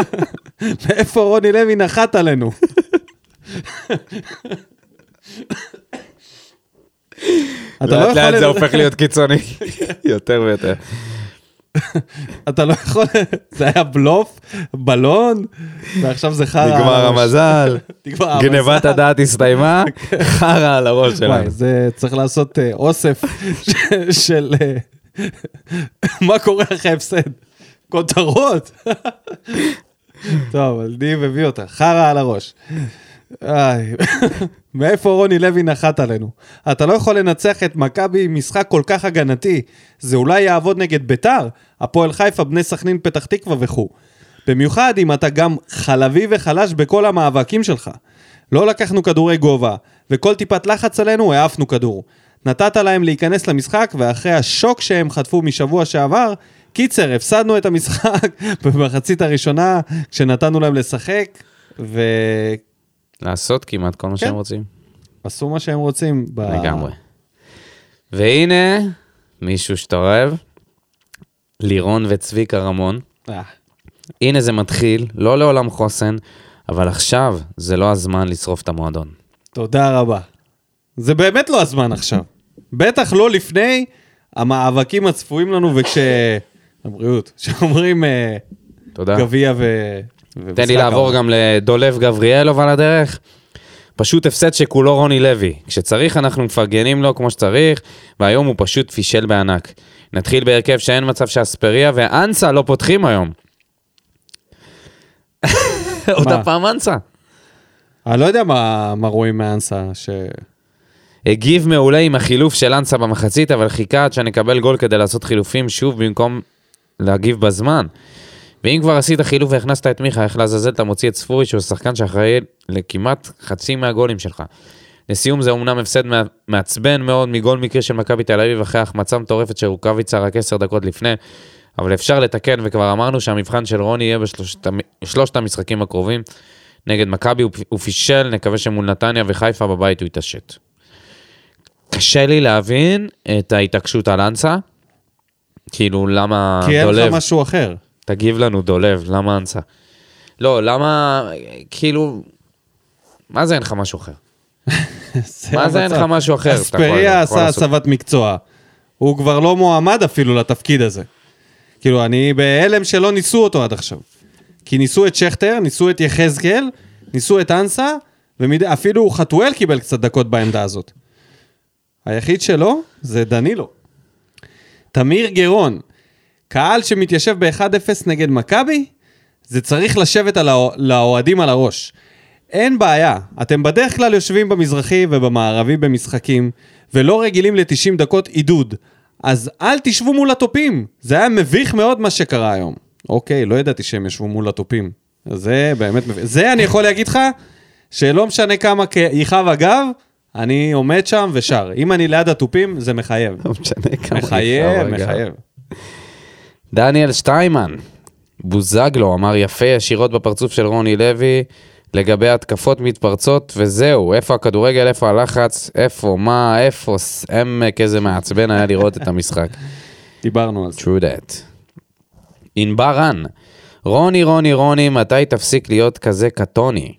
מאיפה רוני לוי נחת עלינו? אתה לא לאט יכול... לאט זה לדבר- הופך להיות קיצוני. יותר ויותר. אתה לא יכול... זה היה בלוף, בלון, ועכשיו זה חרא. נגמר. המזל. גנבת הדעת הסתיימה, חרא על הראש שלנו. זה צריך לעשות אה, אוסף של... אה, מה קורה אחרי הפסד? כותרות. טוב, אבל ניב הביא אותה, חרא על הראש. איי, מאיפה רוני לוי נחת עלינו? אתה לא יכול לנצח את מכבי עם משחק כל כך הגנתי. זה אולי יעבוד נגד ביתר, הפועל חיפה, בני סכנין, פתח תקווה וכו'. במיוחד אם אתה גם חלבי וחלש בכל המאבקים שלך. לא לקחנו כדורי גובה, וכל טיפת לחץ עלינו העפנו כדור. נתת להם להיכנס למשחק, ואחרי השוק שהם חטפו משבוע שעבר, קיצר, הפסדנו את המשחק במחצית הראשונה, כשנתנו להם לשחק, ועשו לעשות כמעט כל מה כן. שהם רוצים. מה שהם רוצים. ב... לגמרי. והנה, מישהו שאתה אוהב, לירון וצביקה רמון. אה, הנה זה מתחיל, לא לעולם חוסן, אבל עכשיו זה לא הזמן לשרוף את המועדון. תודה רבה. זה באמת לא הזמן עכשיו. בטח לא לפני המאבקים הצפויים לנו, וכש... הבריאות, שאומרים אה, תודה. גביע ו... תן לי לעבור גם לדולב גבריאלוב על הדרך. פשוט הפסד שכולו רוני לוי. כשצריך אנחנו מפרגנים לו כמו שצריך, והיום הוא פשוט פישל בענק. נתחיל בהרכב שאין מצב שאספריה ואנסה לא פותחים היום. עוד? הפעם אנסה. אני לא יודע מה, מה רואים מאנסה, ש... הגיב מעולה עם החילוף של אנסה במחצית, אבל חיכה עד שנקבל גול כדי לעשות חילופים שוב במקום להגיב בזמן. ואם כבר עשית חילוף והכנסת את מיכה, איך לעזאזל אתה מוציא את ספורי שהוא שחקן שאחראי לכמעט חצי מהגולים שלך. לסיום זה אומנם הפסד מע- מעצבן מאוד מגול מקרה של מכבי תל אביב אחרי החמצה מטורפת של רוקאביצה רק עשר דקות לפני, אבל אפשר לתקן וכבר אמרנו שהמבחן של רוני יהיה בשלושת המ- שלושת המשחקים הקרובים. נגד מכבי הוא פישל, נקווה שמול נתניה וחיפה בבית הוא יתעשת. קשה לי להבין את ההתעקשות על אנסה. כאילו, למה כי אין לך דולב? משהו אחר. תגיב לנו, דולב, למה אנסה? לא, למה, כאילו, מה זה אין לך משהו אחר? מה זה אין לך. משהו אחר? אספריה עשה הסבת מקצוע. הוא כבר לא מועמד אפילו לתפקיד הזה. כאילו, אני בהלם שלא ניסו אותו עד עכשיו. כי ניסו את שכטר, ניסו את יחזקאל, ניסו את אנסה, ואפילו חתואל קיבל קצת דקות בעמדה הזאת. היחיד שלו זה דנילו. תמיר גרון, קהל שמתיישב ב-1-0 נגד מכבי, זה צריך לשבת על האו- לאוהדים על הראש. אין בעיה, אתם בדרך כלל יושבים במזרחי ובמערבי במשחקים, ולא רגילים ל-90 דקות עידוד. אז אל תשבו מול התופים. זה היה מביך מאוד מה שקרה היום. אוקיי, לא ידעתי שהם ישבו מול התופים. זה באמת מביך. זה אני יכול להגיד לך, שלא משנה כמה יכאב הגב, אני עומד שם ושר. אם אני ליד התופים, זה מחייב. לא משנה כמה מחייב, יכאב הגב. מחייב. דניאל שטיימן, בוזגלו אמר יפה ישירות בפרצוף של רוני לוי לגבי התקפות מתפרצות, וזהו, איפה הכדורגל, איפה הלחץ, איפה, מה, איפה, עמק, איזה מעצבן היה לראות את המשחק. דיברנו על זה. true that. ענבר רן, רוני, רוני, רוני, מתי תפסיק להיות כזה קטוני?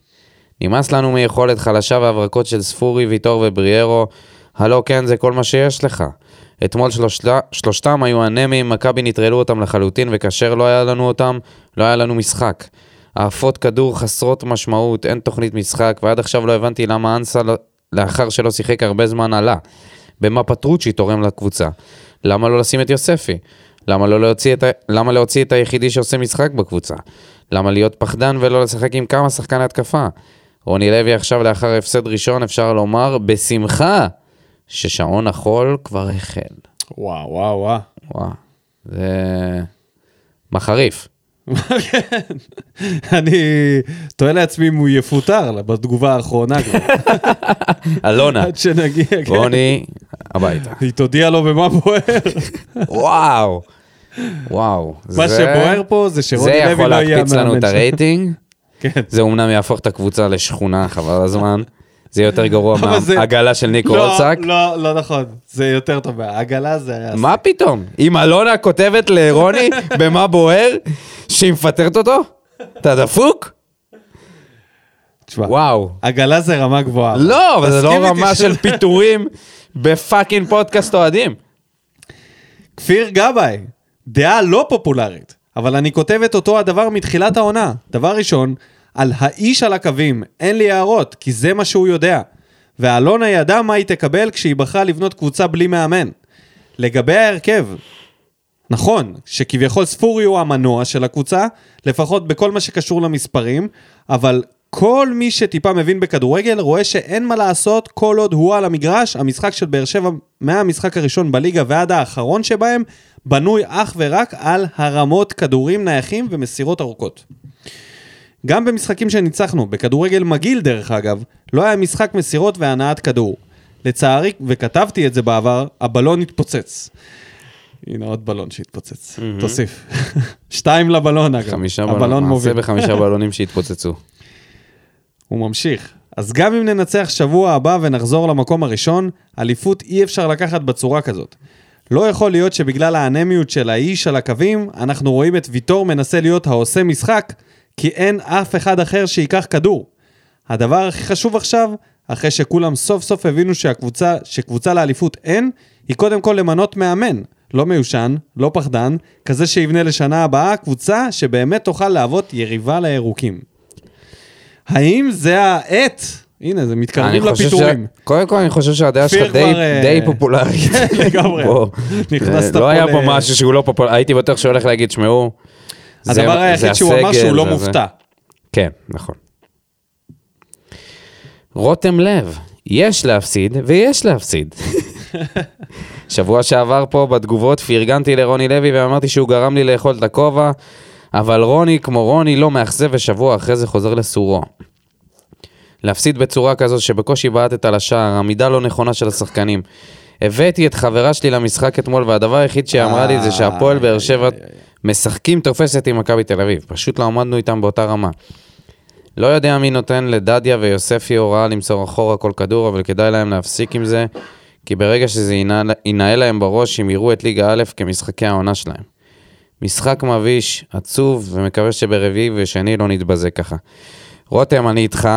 נמאס לנו מיכולת חלשה והברקות של ספורי, ויטור ובריארו. הלו כן, זה כל מה שיש לך. אתמול שלושתה, שלושתם היו אנמים, מכבי נטרלו אותם לחלוטין, וכאשר לא היה לנו אותם, לא היה לנו משחק. העפות כדור חסרות משמעות, אין תוכנית משחק, ועד עכשיו לא הבנתי למה אנסה, לא- לאחר שלא שיחק הרבה זמן, עלה. במה פטרוצ'י תורם לקבוצה? למה לא לשים את יוספי? למה לא להוציא את, ה... למה להוציא את היחידי שעושה משחק בקבוצה? למה להיות פחדן ולא לשחק עם כמה שחקני התקפה? רוני לוי עכשיו לאחר הפסד ראשון אפשר לומר בשמחה ששעון החול כבר החל. וואו, וואו, וואו. וואו, זה... מחריף. אני תוהה לעצמי אם הוא יפוטר בתגובה האחרונה כבר, אלונה, עד שנגיע. כן. רוני, הביתה. היא תודיע לו במה בוער. וואו, וואו. מה זה- שבוער פה זה זה שרוני לוי יכול לא יהיה להקפיץ לנו המאמן את. הרייטינג. כן. זה אומנם יהפוך את הקבוצה לשכונה, חבל הזמן. זה יותר גרוע מהעגלה של ניקו לא, אוצק. לא, לא נכון. זה יותר טוב. העגלה זה היה... מה פתאום? אם אלונה כותבת לרוני במה בוער, שהיא מפטרת אותו? אתה דפוק? תשמע, וואו. עגלה זה רמה גבוהה. לא, אבל זה לא רמה של פיטורים ב fucking פודקאסט אוהדים. כפיר גבאי, דעה לא פופולרית, אבל אני כותב את אותו הדבר מתחילת העונה. דבר ראשון, על האיש על הקווים, אין לי הערות, כי זה מה שהוא יודע. ואלונה ידעה מה היא תקבל כשהיא בחרה לבנות קבוצה בלי מאמן. לגבי ההרכב, נכון, שכביכול ספורי הוא המנוע של הקבוצה, לפחות בכל מה שקשור למספרים, אבל כל מי שטיפה מבין בכדורגל רואה שאין מה לעשות כל עוד הוא על המגרש, המשחק של באר שבע מהמשחק הראשון בליגה ועד האחרון שבהם, בנוי אך ורק על הרמות כדורים נייחים ומסירות ארוכות. גם במשחקים שניצחנו, בכדורגל מגעיל דרך אגב, לא היה משחק מסירות והנעת כדור. לצערי, וכתבתי את זה בעבר, הבלון התפוצץ. הנה עוד בלון שהתפוצץ, תוסיף. שתיים לבלון אגב, חמישה הבלון בלונים, מוביל. מעשה בחמישה בלונים שהתפוצצו. הוא ממשיך. אז גם אם ננצח שבוע הבא ונחזור למקום הראשון, אליפות אי אפשר לקחת בצורה כזאת. לא יכול להיות שבגלל האנמיות של האיש על הקווים, אנחנו רואים את ויטור מנסה להיות העושה משחק, כי אין אף אחד אחר שייקח כדור. הדבר הכי חשוב עכשיו, אחרי שכולם סוף סוף הבינו שהקבוצה, שקבוצה לאליפות אין, היא קודם כל למנות מאמן. לא מיושן, לא פחדן, כזה שיבנה לשנה הבאה קבוצה שבאמת תוכל להוות יריבה לירוקים. האם זה העת, הנה, זה מתקרבים חושב ש- לפיטורים. קודם כל, אני חושב שהדעה שלך די- כבר, אה, די פופולרית. לגמרי. נכנסת אה, לא פה היה ל- פה משהו שהוא לא פופולרי, הייתי בטוח שהוא הולך להגיד, שמעו, זה- הדבר זה היחיד שהוא אמר שהוא לא זה- זה." מופתע. כן, נכון. רותם לב, יש להפסיד ויש להפסיד. שבוע שעבר פה בתגובות פרגנתי לרוני לוי ואמרתי שהוא גרם לי לאכול את הכובע, אבל רוני כמו רוני לא מאכזב ושבוע אחרי זה חוזר לסורו. להפסיד בצורה כזו שבקושי בעטת על השער, עמידה לא נכונה של השחקנים. הבאתי את חברה שלי למשחק אתמול, והדבר היחיד שהיא אמרה לי זה שהפועל באר שבע משחקים תופסת עם מכבי תל אביב. פשוט לא עמדנו איתם באותה רמה. לא יודע מי נותן לדדיה ויוספי הוראה למסור אחורה כל כדור, אבל כדאי להם להפסיק עם זה, כי ברגע שזה ינעל להם בראש, הם יראו את ליגה א' כמשחקי העונה שלהם. משחק מביש, עצוב, ומקווה שברביעי ושני לא נתבזה ככה. רותם, אני איתך.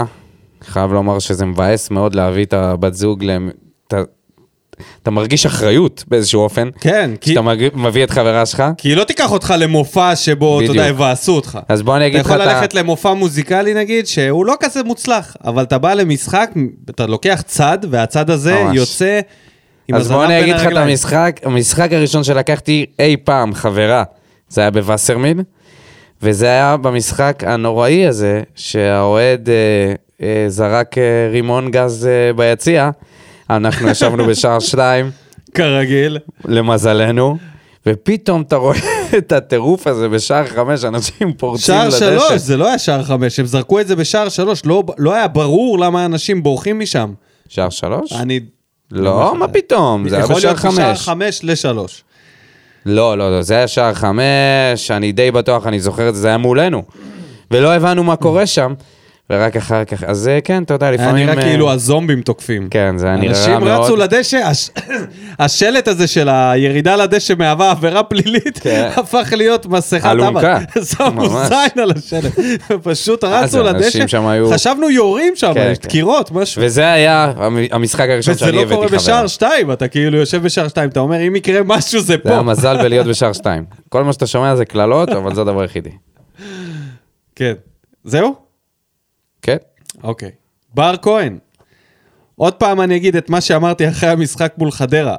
חייב לומר שזה מבאס מאוד להביא את הבת זוג ל... אתה, אתה מרגיש אחריות באיזשהו אופן. כן, כי- כשאתה מג- מביא את חברה שלך. כי היא לא תיקח אותך למופע שבו, אתה יודע. יבאסו אותך. אז בוא אני אתה אגיד לך יכול את ה... ללכת למופע מוזיקלי נגיד, שהוא לא כזה מוצלח, אבל אתה בא למשחק, אתה לוקח צד, והצד הזה ממש. יוצא עם אז בוא אני אגיד לך את. המשחק, המשחק הראשון שלקחתי אי פעם, חברה, זה היה בווסרמיל, וזה היה במשחק הנוראי הזה, שהאוהד אה, אה, זרק אה, רימון גז אה, ביציע, אנחנו ישבנו בשער שתיים, כרגיל. למזלנו, ופתאום אתה רואה את הטירוף הזה בשער חמש, אנשים פורצים שער לדשא. שלוש, זה לא היה שער חמש, הם זרקו את זה בשער שלוש, לא, לא היה ברור למה אנשים בורחים משם. שער שלוש? אני... לא, מה פתאום, זה היה יכול בשער להיות בשער חמש. חמש לשלוש. לא, לא, לא, זה היה שער חמש, אני די בטוח, אני זוכר את זה, זה היה מולנו. ולא הבנו מה קורה שם, ורק אחר כך, אז אה, כן, אתה יודע, היה לפעמים... נראה אה, כאילו הזומבים תוקפים. כן, זה היה נראה רע אנשים רצו מאוד. לדשא, הש... השלט הזה של הירידה לדשא מהווה עבירה פלילית, כן. הפך להיות מסכת אלונקה. אבא. שמו ממש. זין על השלט. פשוט אה, זה רצו לדשא, היו- חשבנו יורים שם, כן, כן. דקירות, משהו. וזה היה המ- המשחק הראשון וזה שאני לא הבאתי קורה חבר. בשער שתיים, אתה כאילו יושב בשער שתיים, אתה אומר, אם יקרה משהו זה זה פה. היה מזל בלהיות בשער שתיים. כל מה שאתה שומע זה קללות, אבל זה הדבר היחידי. כן. זהו? כן? אוקיי. בר כהן. עוד פעם אני אגיד את מה שאמרתי אחרי המשחק מול חדרה.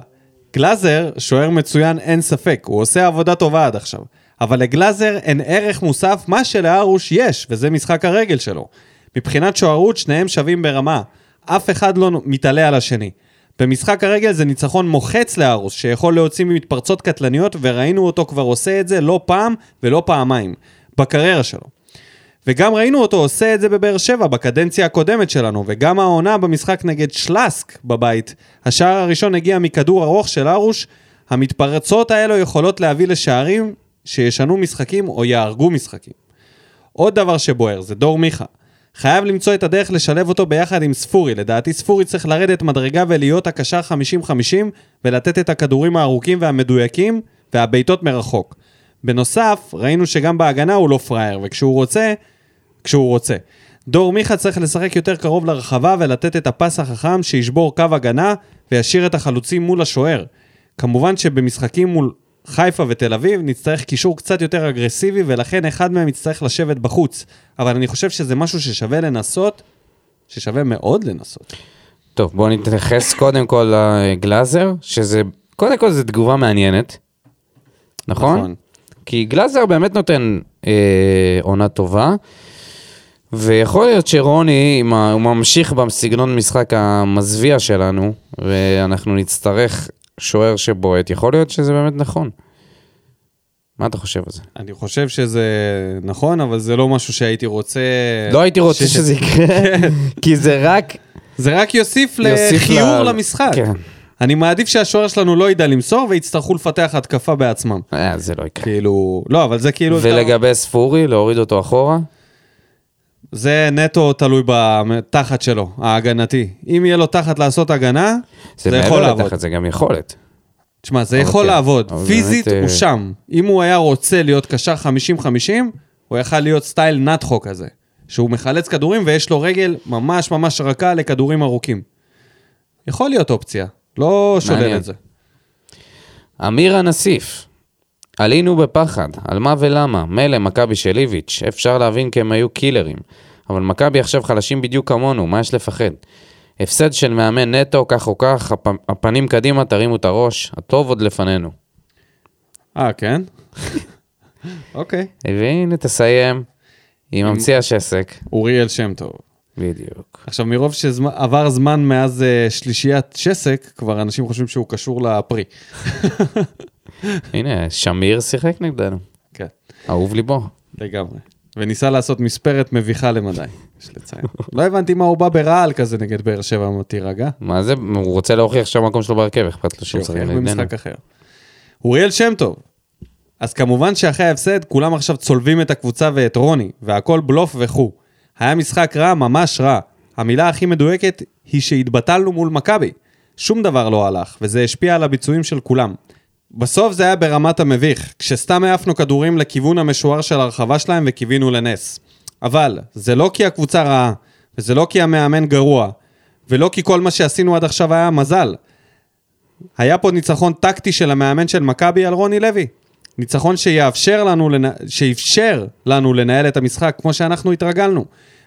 גלאזר, שוער מצוין, אין ספק, הוא עושה עבודה טובה עד עכשיו. אבל לגלאזר אין ערך מוסף מה שלארוש יש, וזה משחק הרגל שלו. מבחינת שוערות, שניהם שווים ברמה. אף אחד לא מתעלה על השני. במשחק הרגל זה ניצחון מוחץ לארוש, שיכול להוציא ממתפרצות קטלניות, וראינו אותו כבר עושה את זה לא פעם ולא פעמיים, בקריירה שלו. וגם ראינו אותו עושה את זה בבאר שבע בקדנציה הקודמת שלנו, וגם העונה במשחק נגד שלאסק בבית. השער הראשון הגיע מכדור ארוך של ארוש. המתפרצות האלו יכולות להביא לשערים שישנו משחקים או יהרגו משחקים. עוד דבר שבוער זה דור מיכה. חייב למצוא את הדרך לשלב אותו ביחד עם ספורי. לדעתי ספורי צריך לרדת מדרגה ולהיות הקשר 50-50 ולתת את הכדורים הארוכים והמדויקים והבעיטות מרחוק. בנוסף, ראינו שגם בהגנה הוא לא פראייר, וכשהוא רוצה, כשהוא רוצה. דור מיכה צריך לשחק יותר קרוב לרחבה ולתת את הפס החכם שישבור קו הגנה וישאיר את החלוצים מול השוער. כמובן שבמשחקים מול חיפה ותל אביב נצטרך קישור קצת יותר אגרסיבי ולכן אחד מהם יצטרך לשבת בחוץ. אבל אני חושב שזה משהו ששווה לנסות, ששווה מאוד לנסות. טוב, בואו נתייחס קודם כל לגלאזר, שזה, קודם כל זו תגובה מעניינת, נכון? נכון. כי גלאזר באמת נותן אה, עונה טובה, ויכול להיות שרוני, ה- הוא ממשיך בסגנון משחק המזוויע שלנו, ואנחנו נצטרך שוער שבועט, יכול להיות שזה באמת נכון. מה אתה חושב על זה? אני חושב שזה נכון, אבל זה לא משהו שהייתי רוצה... לא הייתי רוצה ש- שזה יקרה, כי זה רק... זה רק יוסיף יוסיף לחיור ל- למשחק. כן. אני מעדיף שהשוער שלנו לא ידע למסור ויצטרכו לפתח התקפה בעצמם. אה, זה לא יקרה. כאילו, לא, אבל זה כאילו... ולגבי ספורי, להוריד אותו אחורה? זה נטו תלוי בתחת שלו, ההגנתי. אם יהיה לו תחת לעשות הגנה, זה, זה יכול לעבוד. לתחת, זה גם יכולת. תשמע, זה אבל יכול כן. לעבוד. פיזית באמת, הוא אה, שם. אם הוא היה רוצה להיות קשר 50-50, הוא יכל להיות סטייל נטחו כזה. שהוא מחלץ כדורים ויש לו רגל ממש ממש רכה לכדורים ארוכים. יכול להיות אופציה, לא שולל מעניין. את זה. אמיר הנסיף, עלינו בפחד, על מה ולמה? מילא מכבי של איביץ', אפשר להבין כי הם היו קילרים. אבל מכבי עכשיו חלשים בדיוק כמונו, מה יש לפחד? הפסד של מאמן נטו, כך או כך, הפ... הפנים קדימה, תרימו את הראש, הטוב עוד לפנינו. אה, כן? אוקיי. והנה, תסיים עם ממציא השסק. אוריאל שם טוב. בדיוק. עכשיו, מרוב שעבר זמן מאז אה, שלישיית שסק, כבר אנשים חושבים שהוא קשור לפרי. הנה, שמיר שיחק נגדנו. כן, אהוב ליבו. לגמרי. וניסה לעשות מספרת מביכה למדי, יש לציין. לא הבנתי מה הוא בא ברעל כזה נגד באר שבע, תירגע. מה זה? הוא רוצה להוכיח שהמקום שלו בהרכב, אכפת לו שהוא שיוכיח נגדנו. במשחק אחר. אוריאל שם טוב. אז כמובן שאחרי ההפסד, כולם עכשיו צולבים את הקבוצה ואת רוני, והכל בלוף וכו'. היה משחק רע, ממש רע. המילה הכי מדויקת היא שהתבטלנו מול מכבי. שום דבר לא הלך, וזה השפיע על הביצועים של כולם. בסוף זה היה ברמת המביך, כשסתם העפנו כדורים לכיוון המשוער של הרחבה שלהם וקיווינו לנס. אבל, זה לא כי הקבוצה רעה, וזה לא כי המאמן גרוע, ולא כי כל מה שעשינו עד עכשיו היה מזל. היה פה ניצחון טקטי של המאמן של מכבי על רוני לוי. ניצחון שיאפשר לנו, לנ... שאפשר לנו לנהל את המשחק כמו שאנחנו התרגלנו.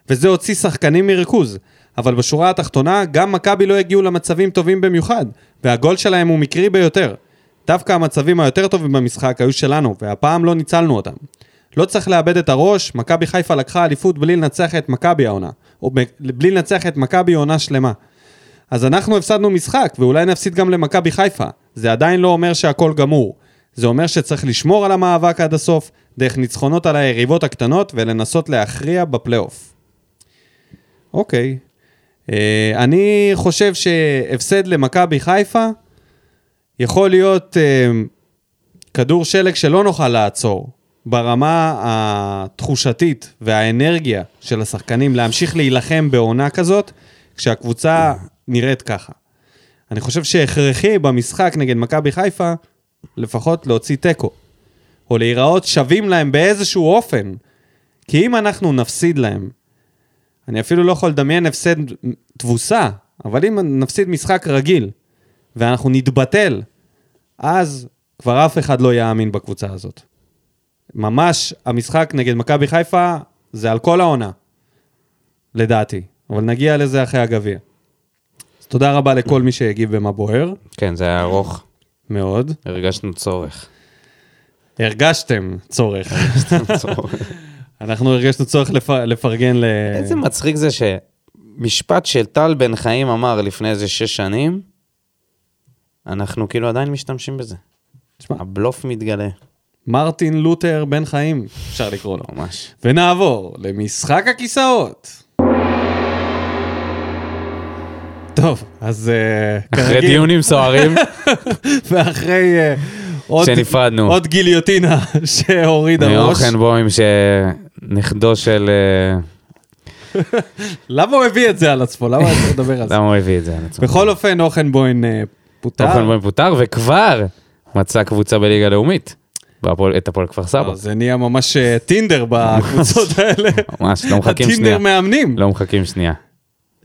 וזה הוציא שחקנים מריכוז. אבל בשורה התחתונה, גם מכבי לא הגיעו למצבים טובים במיוחד, והגול שלהם הוא מקרי ביותר. דווקא המצבים היותר טובים במשחק היו שלנו, והפעם לא ניצלנו אותם. לא צריך לאבד את הראש, מכבי חיפה לקחה אליפות בלי לנצח את מכבי העונה. או. בלי לנצח את מכבי עונה שלמה. אז אנחנו הפסדנו משחק, ואולי נפסיד גם למכבי חיפה. זה עדיין לא אומר שהכל גמור. זה אומר שצריך לשמור על המאבק עד הסוף, דרך ניצחונות על היריבות הקטנות, ולנסות להכריע בפלייאוף. אוקיי. אה, אני חושב שהפסד למכבי חיפה יכול להיות אה, כדור שלג שלא נוכל לעצור. ברמה התחושתית והאנרגיה של השחקנים להמשיך להילחם בעונה כזאת, כשהקבוצה נראית ככה. אני חושב שהכרחי במשחק נגד מכבי חיפה, לפחות להוציא תיקו. או להיראות שווים להם באיזשהו אופן. כי אם אנחנו נפסיד להם, אני אפילו לא יכול לדמיין הפסד תבוסה, אבל אם נפסיד משחק רגיל, ואנחנו נתבטל, אז כבר אף אחד לא יאמין בקבוצה הזאת. ממש, המשחק נגד מכבי חיפה זה על כל העונה, לדעתי. אבל נגיע לזה אחרי הגביע. אז תודה רבה לכל מי שהגיב במה בוער, כן, זה היה ארוך, מאוד. הרגשנו צורך. הרגשתם צורך. צורך. אנחנו הרגשנו צורך לפ... לפרגן ל... איזה מצחיק זה שמשפט של טל בן חיים אמר לפני איזה שש שנים, אנחנו כאילו עדיין משתמשים בזה. תשמע, הבלוף מתגלה, מרטין לותר בן חיים, אפשר לקרוא לו. ממש. ונעבור למשחק הכיסאות. טוב, אז אה, אחרי כרגיל, דיונים סוערים, ואחרי אה, עוד, שנפרדנו. עוד גיליוטינה שהוריד הראש. מאוכנבוים שנכדו של... אה, למה הוא הביא את זה על עצמו? למה אתה מדבר על זה? למה הוא הביא את זה על עצמו? בכל אופן, אוכנבוים פוטר. אוכנבוים פוטר, וכבר מצא קבוצה בליגה לאומית. בהפועל- את הפועל כפר סבא. לא, זה נהיה ממש אה, טינדר בקבוצות האלה. ממש, לא מחכים שנייה. הטינדר מאמנים. לא מחכים שנייה.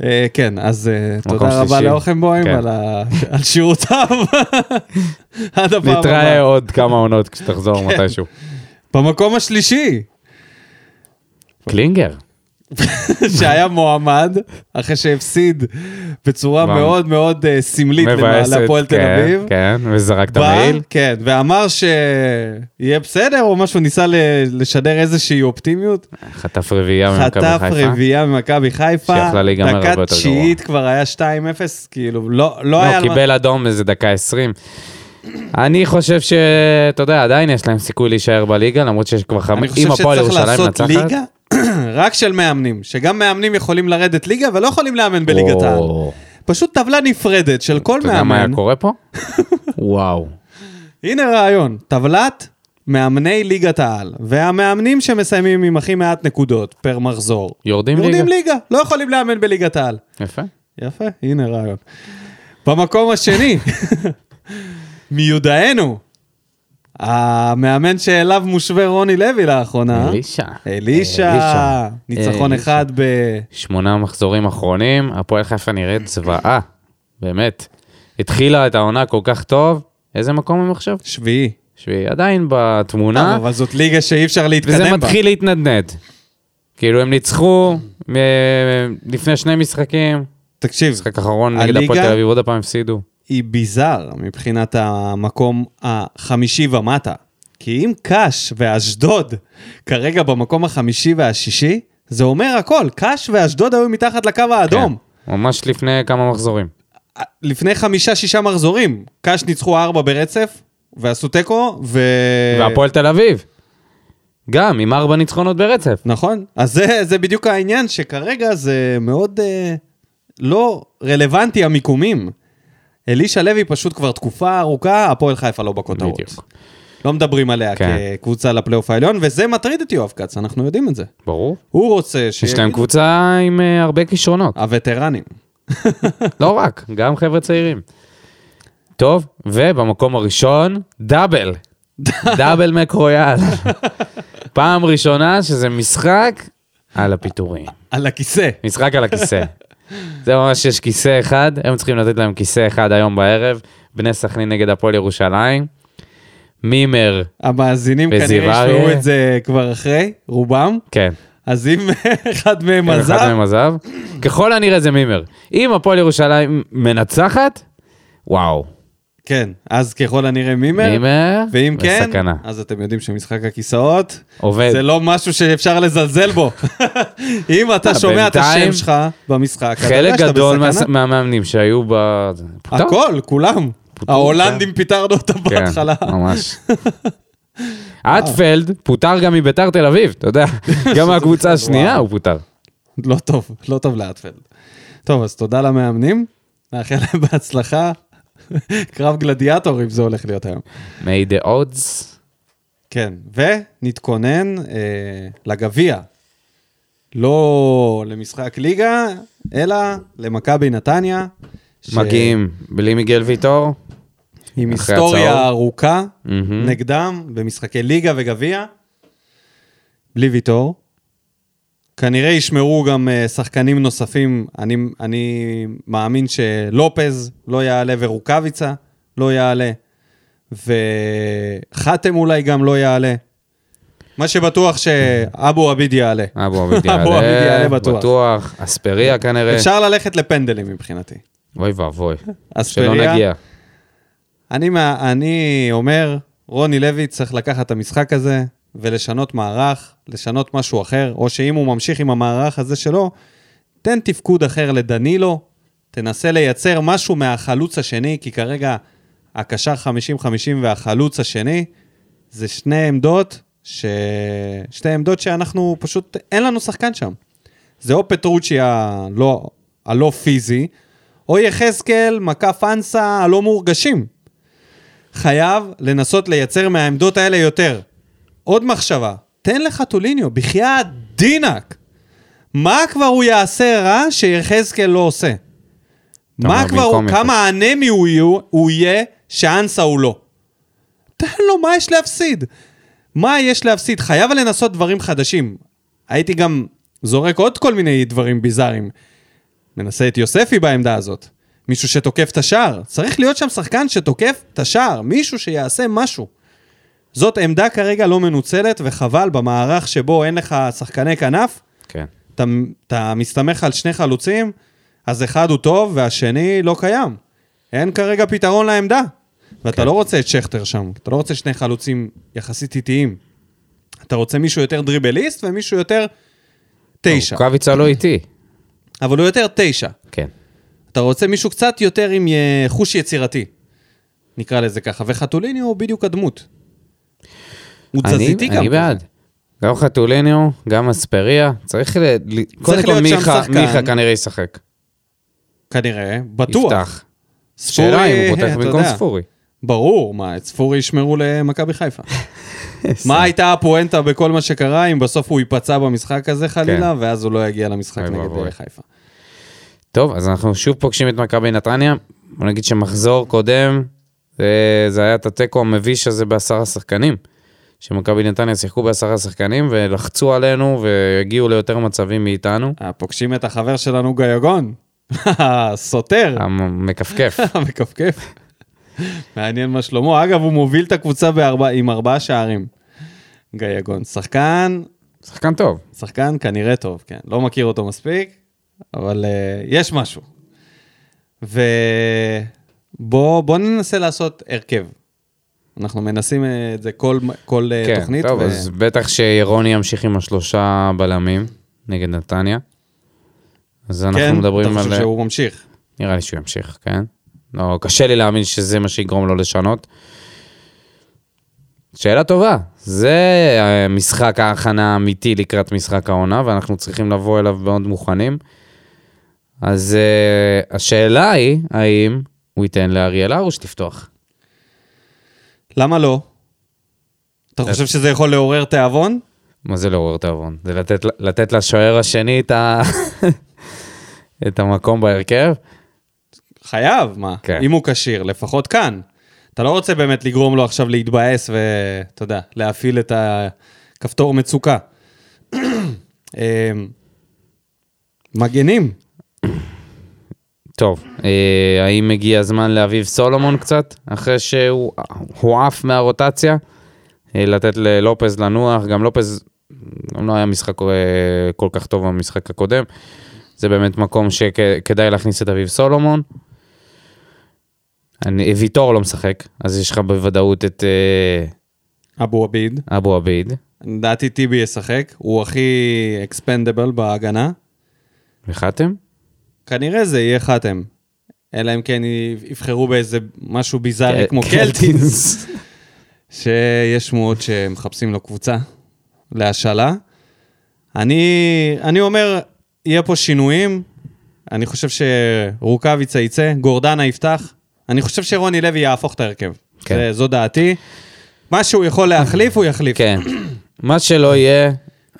אה, כן, אז אה, תודה רבה. לאוכנבוים כן. על שירותיו. עד הפעם נתראה. עוד כמה עונות כשתחזור כן. מתישהו. במקום השלישי, קלינגר. שהיה מועמד, אחרי שהפסיד בצורה. מאוד מאוד אה, סמלית מבאסת, להפועל תל כן, אביב. כן, וזרק את בא, המעיל. כן, ואמר שיהיה בסדר, או משהו, ניסה ל- לשדר איזושהי אופטימיות. חטף רביעייה ממכבי חטף חיפה. רביעייה ממכבי חיפה, שיכלה להיגמר הרבה דקה יותר תשיעית כבר היה 2-0, כאילו, לא לא היה... לא, על מה- קיבל אדום איזה דקה 20. אני חושב שאתה יודע, עדיין יש להם סיכוי להישאר בליגה, למרות שיש כבר אני חמש... חושב אם הפועל שצריך ירושלים לעשות מנצחת... ליגה רק של מאמנים, שגם מאמנים יכולים לרדת ליגה ולא יכולים לאמן בליגת העל. פשוט טבלה נפרדת של כל אתה יודע מה היה מאמן. קורה פה? וואו. הנה רעיון, טבלת מאמני ליגת העל, והמאמנים שמסיימים עם הכי מעט נקודות פר מחזור. יורדים יורדים ליגה? ליגה, לא יכולים לאמן בליגת העל. יפה. יפה, הנה רעיון. במקום השני, מיודענו, המאמן שאליו מושווה רוני לוי לאחרונה. אלישע. אלישע. ניצחון. אחד ב... שמונה מחזורים אחרונים, הפועל חיפה נראית זוועה, באמת. התחילה את העונה כל כך טוב, איזה מקום הם עכשיו? שביעי. שביעי, עדיין בתמונה, אבל זאת ליגה שאי אפשר להתקדם בה. וזה מתחיל להתנדנד. כאילו הם ניצחו אה, לפני שני משחקים, תקשיב, משחק אחרון נגד הפועל תל אביב, עוד הפעם הפסידו. היא ביזאר מבחינת המקום החמישי ומטה. כי אם קאש ואשדוד כרגע במקום החמישי והשישי, זה אומר הכל, קאש ואשדוד היו מתחת לקו האדום. כן, ממש לפני כמה מחזורים. לפני חמישה-שישה מחזורים, קאש ניצחו ארבע ברצף, ועשו תיקו, ו... והפועל תל אביב. גם, עם ארבע ניצחונות ברצף. נכון, אז זה, זה בדיוק העניין, שכרגע זה מאוד אה, לא רלוונטי המיקומים. אלישע לוי פשוט כבר תקופה ארוכה, הפועל חיפה לא בכותרות. בדיוק. לא מדברים עליה כן. כקבוצה לפלייאוף העליון, וזה מטריד את יואב כץ, אנחנו יודעים את זה. ברור. הוא רוצה ש... יש להם קבוצה עם אה, הרבה כישרונות. הווטרנים. לא רק, גם חבר'ה צעירים. טוב, ובמקום הראשון, דאבל. דאבל מקרויאל. פעם ראשונה שזה משחק על הפיטורים. על הכיסא. משחק על הכיסא. זה ממש יש כיסא אחד, הם צריכים לתת להם כיסא אחד היום בערב, בני סכנין נגד הפועל ירושלים. מימר, המאזינים כנראה. ישמעו את זה כבר אחרי, רובם. כן, אז אם אחד מהם אחד עזב, מהם עזב. ככל הנראה זה מימר. אם הפועל ירושלים מנצחת, וואו, כן, אז ככל הנראה מימר. מימר, ואם כן, בסכנה. אז אתם יודעים שמשחק הכיסאות עובד. זה לא משהו שאפשר לזלזל בו. אם אתה אה, שומע את השם שלך במשחק, אתה יודע חלק שאתה גדול. מהמאמנים שהיו ב... הכל, כולם. ההולנדים פיטרנו אותם כן, בהתחלה. ממש. אטפלד פוטר גם מביתר תל אביב, אתה יודע, גם מהקבוצה השנייה. הוא פוטר. לא טוב, לא טוב לאטפלד. טוב, אז תודה למאמנים, נאחל להם בהצלחה. קרב גלדיאטורים זה הולך להיות היום. may the odds. כן, ונתכונן אה, לגביע. לא למשחק ליגה, אלא למכבי נתניה. ש- מגיעים בלי מיגל ויטור. עם היסטוריה הצהוב. ארוכה מהמם. נגדם במשחקי ליגה וגביע, בלי ויטור. כנראה ישמרו גם אה, שחקנים נוספים, אני, אני מאמין שלופז לא יעלה ורוקאביצה לא יעלה, וחתם אולי גם לא יעלה. מה שבטוח שאבו עביד יעלה. אבו עביד אבו עביד יעלה יעלה, בטוח. בטוח. אספריה כנראה. אפשר ללכת לפנדלים מבחינתי. אוי ואבוי. שלא נגיע. אני, אני אומר, רוני לוי צריך לקחת את המשחק הזה ולשנות מערך, לשנות משהו אחר, או שאם הוא ממשיך עם המערך הזה שלו, תן תפקוד אחר לדנילו, תנסה לייצר משהו מהחלוץ השני, כי כרגע הקשר 50-50 והחלוץ השני, זה שני עמדות, ש... שתי עמדות שאנחנו פשוט, אין לנו שחקן שם. זה או פטרוצ'י הלא, הלא פיזי, או יחזקאל, מקף אנסה הלא מורגשים. חייב לנסות לייצר מהעמדות האלה יותר. עוד מחשבה, תן לחתוליניו, בחייאת דינק. מה כבר הוא יעשה רע שיחזקאל לא עושה? מה כבר הוא, כמה אנמי הוא יהיה, הוא יהיה שאנסה הוא לא? תן לו, מה יש להפסיד? מה יש להפסיד? חייב לנסות דברים חדשים. הייתי גם זורק עוד כל מיני דברים ביזאריים. מנסה את יוספי בעמדה הזאת. מישהו שתוקף את השער. צריך להיות שם שחקן שתוקף את השער. מישהו שיעשה משהו. זאת עמדה כרגע לא מנוצלת, וחבל במערך שבו אין לך שחקני כנף, כן. אתה, אתה מסתמך על שני חלוצים, אז אחד הוא טוב והשני לא קיים. אין כרגע פתרון לעמדה. ואתה כן. לא רוצה את שכטר שם, אתה לא רוצה שני חלוצים יחסית איטיים. אתה רוצה מישהו יותר דריבליסט ומישהו יותר תשע. רוקאביצה לא איתי. אבל הוא יותר תשע. כן. אתה רוצה מישהו קצת יותר עם אה, חוש יצירתי. נקרא לזה ככה. וחתוליני הוא בדיוק הדמות. הוא תזזיתי גם. אני בעד. גם חתוליניו, גם אספריה. צריך ל... קודם כל מיכה. מיכה כנראה ישחק. כנראה, בטוח. יפתח. ספורי, שאלה אם הוא פותח במקום. ספורי. ברור, מה, את ספורי ישמרו למכבי חיפה. מה הייתה הפואנטה בכל מה שקרה אם בסוף הוא ייפצע במשחק הזה חלילה, ואז הוא לא יגיע למשחק כן. נגד. אה, חיפה. טוב, אז אנחנו שוב פוגשים את מכבי נתניה. בוא נגיד שמחזור קודם, זה היה את התיקו המביש הזה בעשרה שחקנים. שמכבי נתניה שיחקו בעשרה שחקנים ולחצו עלינו והגיעו ליותר מצבים מאיתנו. אה, פוגשים את החבר שלנו גייגון. סותר, המכפכף. המכפכף. מעניין מה שלמה. אגב, הוא מוביל את הקבוצה בארבע, עם ארבעה שערים. גייגון. שחקן שחקן טוב. שחקן כנראה טוב, כן. לא מכיר אותו מספיק, אבל uh, יש משהו. ובוא ננסה לעשות הרכב. אנחנו מנסים אה, את זה כל, כל אה, כן, תוכנית. טוב, ו- אז בטח שירוני ימשיך עם השלושה בלמים נגד נתניה. אז אנחנו כן, מדברים אתה על... חושב שהוא ממשיך. נראה לי שהוא ימשיך, כן? לא, קשה לי להאמין שזה מה שיגרום לו לשנות. שאלה טובה, זה אה, משחק ההכנה האמיתי לקראת משחק העונה, ואנחנו צריכים לבוא אליו מאוד מוכנים. אז uh, השאלה היא, האם הוא ייתן לאריאל הרוש לפתוח? למה לא? אתה חושב שזה יכול לעורר תיאבון? מה זה לעורר תיאבון? זה לתת, לתת לשוער השני את, ה... את המקום בהרכב? חייב, מה? כן. אם הוא כשיר, לפחות כאן. אתה לא רוצה באמת לגרום לו עכשיו להתבאס ואתה יודע, להפעיל את הכפתור מצוקה. אמ, מגנים. טוב, אה, האם הגיע הזמן לאביב סולומון קצת, אחרי שהוא הועף מהרוטציה? אה, לתת ללופז לנוח, גם לופז, גם לא היה משחק אה, כל כך טוב במשחק הקודם. זה באמת מקום שכדאי להכניס את אביב סולומון. אני, ויטור לא משחק, אז יש לך בוודאות את אה, אבו עביד. אבו עביד. לדעתי טיבי ישחק, הוא הכי אקספנדבל בהגנה. וחתם? כנראה זה יהיה חתם. אלא אם כן יבחרו באיזה משהו ביזארי ק- כמו קלטינס, שיש שמועות שמחפשים לו קבוצה להשאלה. אני, אני אומר, יהיה פה שינויים. אני חושב שרוקאביצה יצא, גורדנה יפתח. אני חושב שרוני לוי יהפוך את ההרכב. כן. זה, זו דעתי. מה שהוא יכול להחליף, הוא יחליף. כן. מה שלא יהיה...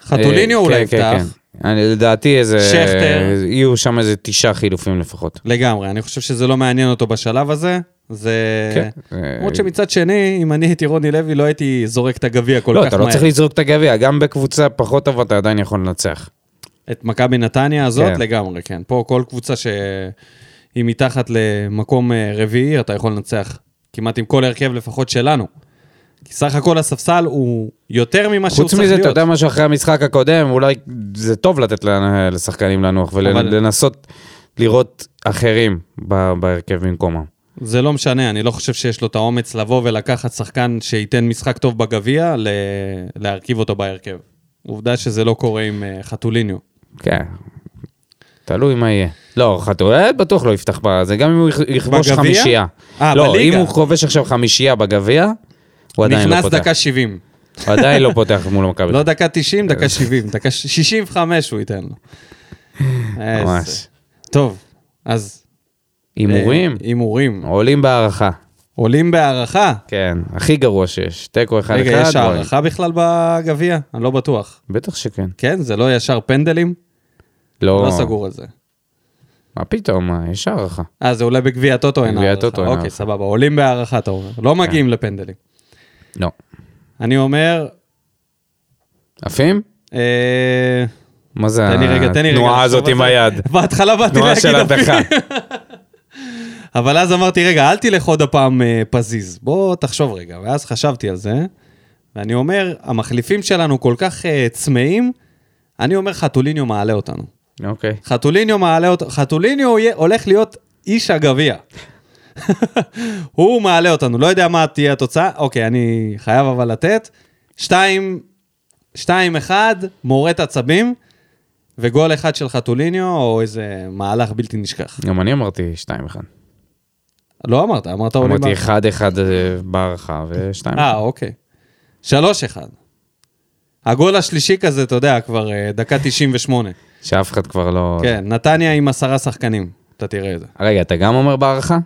חתוליניו אה, אולי כן, כן, יפתח. אני, לדעתי איזה... שכטר. יהיו שם איזה תשעה חילופים לפחות. לגמרי, אני חושב שזה לא מעניין אותו בשלב הזה. זה... כן. למרות שמצד שני, אם אני הייתי רוני לוי, לא הייתי זורק את הגביע כל לא, כך אתה מהר. לא צריך לזרוק את הגביע, גם בקבוצה פחות טובה אתה עדיין יכול לנצח. את מכבי נתניה הזאת כן. לגמרי, כן. פה כל קבוצה שהיא מתחת למקום אה, רביעי, אתה יכול לנצח כמעט עם כל הרכב לפחות שלנו. כי סך הכל הספסל הוא יותר ממה שהוא חוץ צריך מזה, להיות. אתה יודע משהו אחרי המשחק הקודם, אולי זה טוב לתת לשחקנים לנוח אבל- ולנסות לראות אחרים בהרכב במקומם. זה לא משנה, אני לא חושב שיש לו את האומץ לבוא ולקחת שחקן שייתן משחק טוב בגביע, ל... להרכיב אותו בהרכב. עובדה שזה לא קורה עם אה, חתוליניו. כן. תלוי מה יהיה. לא, חתואל בטוח לא יפתח בזה, גם אם הוא יכ- יכבוש? חמישייה. אה, לא, בליגה. אם הוא כובש עכשיו חמישייה בגביע, הוא עדיין לא נכנס פותח. דקה 70. הוא עדיין לא פותח מול מכבי. לא דקה 90, דקה 70. דקה ש- 65 הוא ייתן לו. ממש. טוב, אז... הימורים? אה, הימורים. עולים בהערכה. עולים בהערכה. כן, הכי גרוע שיש. תיקו אחד אחד. רגע, יש. הערכה בכלל בגביע? אני לא בטוח. בטח שכן. כן, זה לא ישר פנדלים? לא, לא סגור על זה. מה פתאום, יש הערכה. אה, זה אולי בגביע הטוטו אין בגביע הערכה. הטוטו אין אוקיי, הערכה. סבבה. עולים בהערכה, אתה אומר. לא מגיעים לפנדלים. לא. אני אומר... עפים? אה, מה זה. התנועה הזאת עם. היד? בהתחלה באתי תנועה להגיד של עפים. הדחה. אבל אז אמרתי, רגע, אל תלך עוד הפעם אה, פזיז. בוא תחשוב רגע. ואז חשבתי על זה, ואני אומר, המחליפים שלנו כל כך אה, צמאים, אני אומר, חתוליניו מעלה אותנו. אוקיי. חתוליניו מעלה אותנו, חתוליניו הולך להיות איש הגביע. הוא מעלה אותנו, לא יודע מה תהיה התוצאה. אוקיי, אני חייב אבל לתת. שתיים, שתיים אחד, מורט עצבים, וגול אחד של חתוליניו, או איזה מהלך בלתי נשכח. גם אני אמרתי 2-1. לא אמרת, אמרת עולים אמרתי בהערכה. 1-1 בהערכה ו-2-1. אה, אוקיי. שלוש אחד. הגול השלישי כזה, אתה יודע, כבר אה, דקה 98. שאף אחד כבר לא... כן, נתניה עם עשרה שחקנים, אתה תראה את זה. רגע, אתה גם אומר בהערכה?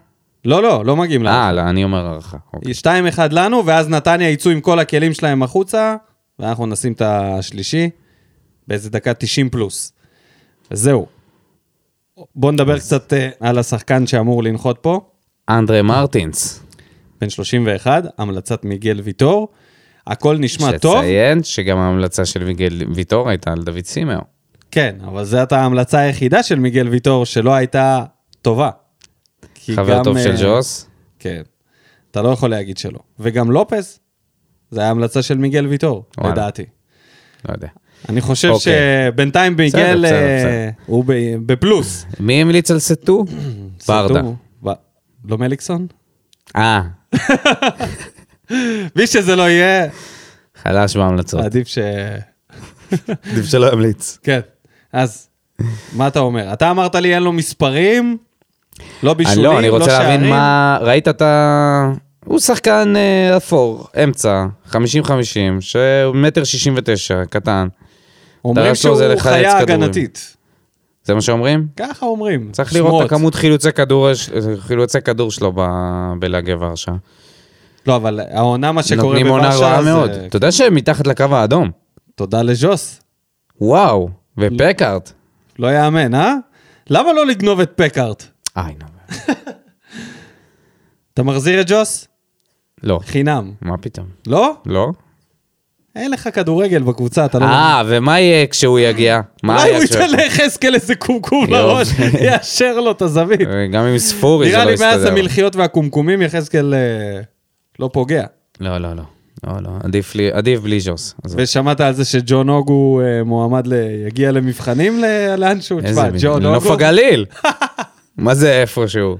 לא, לא, לא מגיעים לה. אה, לא, אני אומר הערכה. אוקיי. 2-1 לנו, ואז נתניה יצאו עם כל הכלים שלהם החוצה, ואנחנו נשים את השלישי באיזה דקה 90 פלוס. וזהו. בואו נדבר קצת אה, על השחקן שאמור לנחות פה, אנדרה מרטינס. בן 31, המלצת מיגל ויטור. הכל נשמע טוב, שציין שגם ההמלצה של מיגל ויטור הייתה על דוד סימאו. כן, אבל זאת ההמלצה היחידה של מיגל ויטור שלא הייתה טובה. כי חבר גם, טוב של אה, ג'וס. כן, אתה לא יכול להגיד שלא. וגם לופס, זה היה המלצה של מיגל ויטור, וואלה. לדעתי. לא יודע. אני חושב אוקיי. שבינתיים מיגל בסדר, אה, בסדר. הוא ב- בפלוס. מי המליץ על סטו? ברדה. לא מליקסון? אה, מי שזה לא יהיה, חלש בהמלצות. עדיף ש... עדיף שלא ימליץ. כן. אז, מה אתה אומר? אתה אמרת לי אין לו מספרים, לא בישולים, לא, אני רוצה להבין שערים. מה... ראית את ה... הוא שחקן אה, אפור, אמצע, 50-50, שהוא מטר 69, קטן. אומרים שהוא חיה כדורים. הגנתית. זה מה שאומרים? ככה אומרים. צריך לראות שמועות. את הכמות חילוצי כדור, חילוצי כדור שלו ב- בלהגי ורשה. לא, אבל העונה, מה שקורה נותנים עונה בוורשה רעה זה... מאוד. אתה יודע שהם מתחת לקו האדום. תודה לז'וס. וואו, ופקארט. לא יאמן, אה? למה לא לגנוב את פקארט? איי, נו. אתה מחזיר את ג'וס? לא, חינם. מה פתאום? לא? לא? אין לך כדורגל בקבוצה, אתה לא... אה, ומה יהיה כשהוא יגיע? מה אולי הוא היה כשהוא- ייתן ליחזקאל איזה קומקום. לראש, יאשר לו את הזווית. אה, גם עם ספורי זה נראה לא לי מאז יסתדר. המלחיות והקומקומים יחזקאל אה, לא פוגע. לא, לא, לא. לא, לא. עדיף לי- עדיף בלי ז'וס. ושמעת על זה שג'ון הוא אה, מועמד ל... יגיע למבחנים לאנשהו? איזה מין- לנוף הגליל. מה זה איפשהו?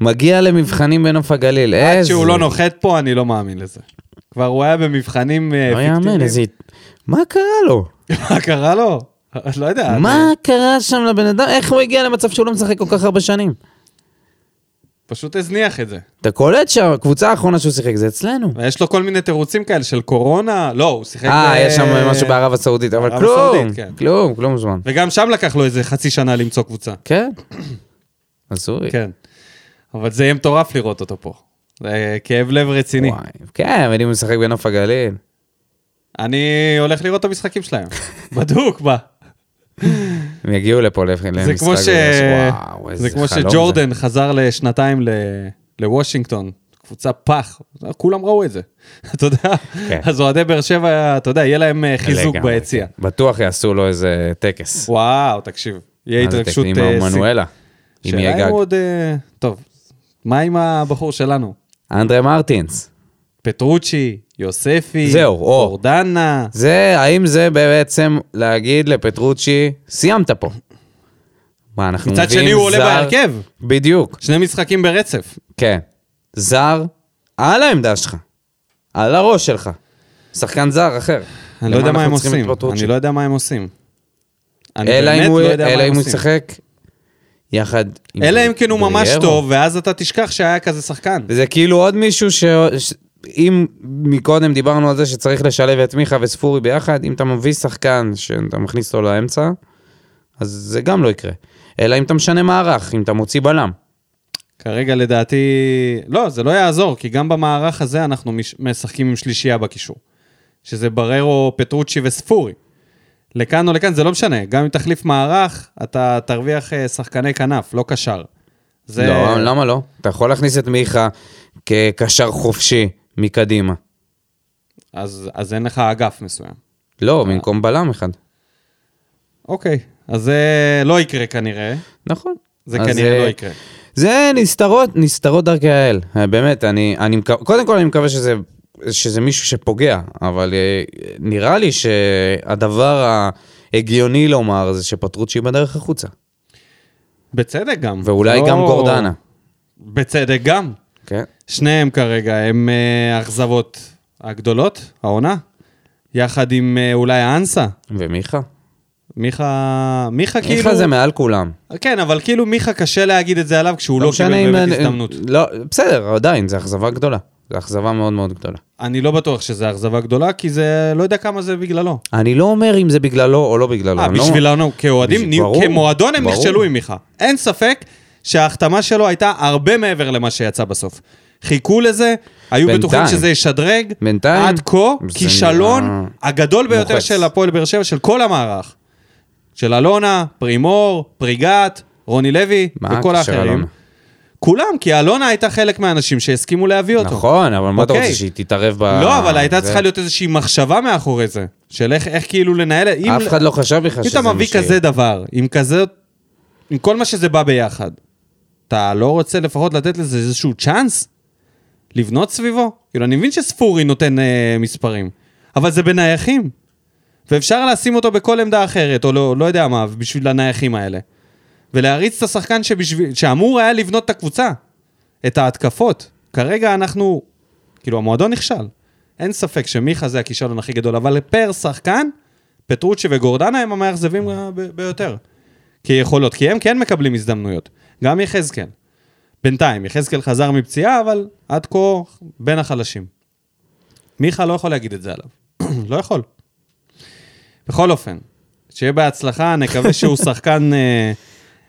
מגיע למבחנים בנוף הגליל. עד איזה... שהוא לא נוחת פה, אני לא מאמין לזה. כבר הוא היה במבחנים אה, לא יאמן, פיקטיביים. איזה... מה קרה לו? מה קרה לו? לא יודע. מה קרה שם לבן אדם? איך הוא הגיע למצב שהוא לא משחק כל כך הרבה שנים? פשוט הזניח את זה. אתה קולט שהקבוצה האחרונה שהוא שיחק זה אצלנו. ויש לו כל מיני תירוצים כאלה של קורונה, לא, הוא שיחק... אה, ב- יש שם משהו בערב הסעודית, אבל כלום, הסעודית, כן. כלום, כלום זמן. וגם שם לקח לו איזה חצי שנה למצוא קבוצה. כן. הזוי. כן. אבל זה יהיה מטורף לראות אותו פה. זה כאב לב רציני. וואי, כן, אבל אם הוא משחק בנוף הגליל. אני הולך לראות את המשחקים שלהם. בדוק, מה? הם יגיעו לפה למשחק. זה כמו ש... וואו, זה כמו שג'ורדן חזר לשנתיים ל- לוושינגטון. קבוצה פח, כולם ראו את זה, אתה יודע? כן. אז אוהדי באר שבע, אתה יודע, יהיה להם אה, זה. חיזוק ביציע. כן. בטוח יעשו לו איזה טקס. וואו, תקשיב, יהיה מה זה התרגשות... טקס? אה, עם שיא. מנואלה. אם שאלה יהיה אם גג. הוא עוד... אה, טוב, מה עם הבחור שלנו? אנדרה מרטינס. פטרוצ'י, יוספי, זהו, או. אורדנה. זה, האם זה בעצם להגיד לפטרוצ'י, סיימת פה. מה, אנחנו מצד מביאים שני הוא עולה זר- בהרכב, בדיוק, שני משחקים ברצף. כן. זר על העמדה שלך, על הראש שלך. שחקן זר אחר. אני לא יודע למה מה הם עושים? אני לא יודע מה הם עושים. אלא אם הוא- לא יודע אם. ישחק יחד עם אלא אם כן הוא ממש. טוב, ואז אתה תשכח שהיה כזה שחקן. וזה כאילו עוד מישהו ש... אם מקודם דיברנו על זה שצריך לשלב את מיכה וספורי ביחד, אם אתה מביא שחקן שאתה מכניס אותו לאמצע, אז זה גם לא יקרה. אלא אם אתה משנה מערך, אם אתה מוציא בלם. כרגע לדעתי... לא, זה לא יעזור, כי גם במערך הזה אנחנו מש... משחקים עם שלישייה בקישור. שזה בררו, פטרוצ'י וספורי. לכאן או לכאן, זה לא משנה. גם אם תחליף מערך, אתה תרוויח אה, שחקני כנף, לא קשר. זה... לא, למה לא? אתה יכול להכניס את מיכה כקשר חופשי מקדימה. אז, אז אין לך אגף מסוים. לא, במקום בלם אחד. אוקיי, אז זה לא יקרה כנראה. נכון. זה כנראה אה, לא יקרה. זה נסתרות, נסתרות דרכי האל. אה, באמת, אני, אני. קודם כל אני מקווה שזה, שזה מישהו שפוגע, אבל אה, נראה לי שהדבר ההגיוני לומר זה שפטרוצ'י בדרך החוצה. בצדק גם. ואולי לא- גם גורדנה. בצדק גם. כן. שניהם כרגע הם אה, האכזבות הגדולות, העונה. יחד עם אה, אולי האנסה. ומיכה? מיכה, מיכה כאילו... מיכה זה מעל כולם. כן, אבל כאילו מיכה קשה להגיד את זה עליו כשהוא לא משנה קיבל באמת הזדמנות. לא, בסדר, עדיין, זו אכזבה גדולה. זו אכזבה מאוד מאוד גדולה. אני לא בטוח שזה אכזבה גדולה, כי זה, לא יודע כמה זה בגללו. אני לא אומר אם זה בגללו או לא בגללו. אה, לא- בשבילנו, כאוהדים, בשביל- ברור, כמועדון הם ברור. נכשלו עם מיכה. אין ספק שההחתמה שלו הייתה הרבה מעבר למה שיצא בסוף. חיכו לזה, היו בינתיים. בטוחים שזה ישדרג. בינתיים, עד כה, כישלון נראה הגדול ביותר מוחץ. של הפועל באר שבע, של כל המערך. של אלונה, פרימור, פריגת, רוני לוי מה וכל הקשר האחרים. כולם, כי אלונה הייתה חלק מהאנשים שהסכימו להביא אותו. נכון, אבל מה אתה אוקיי. רוצה שהיא תתערב ב... לא, אבל הייתה זה? צריכה להיות איזושהי מחשבה מאחורי זה, של איך, איך כאילו לנהל... אם- אף אחד לא חשב בכלל אם שזה אתה מה מביא שיהיה. כזה דבר, עם כזה... עם כל מה שזה בא ביחד, אתה לא רוצה לפחות לתת לזה איזשהו צ'אנס? לבנות סביבו? כאילו, אני מבין שספורי נותן אה, מספרים, אבל זה בנייחים. ואפשר לשים אותו בכל עמדה אחרת, או לא, לא יודע מה, בשביל הנייחים האלה. ולהריץ את השחקן שבשביל, שאמור היה לבנות את הקבוצה, את ההתקפות. כרגע אנחנו, כאילו, המועדון נכשל. אין ספק שמיכה זה הכישלון הכי גדול, אבל פר שחקן, פטרוצ'י וגורדנה הם המאכזבים ביותר. כיכולות, כי הם כן מקבלים הזדמנויות. גם יחזקאל. בינתיים, יחזקאל חזר מפציעה, אבל עד כה בין החלשים. מיכה לא יכול להגיד את זה עליו. לא יכול. בכל אופן, שיהיה בהצלחה, נקווה שהוא שחקן אה,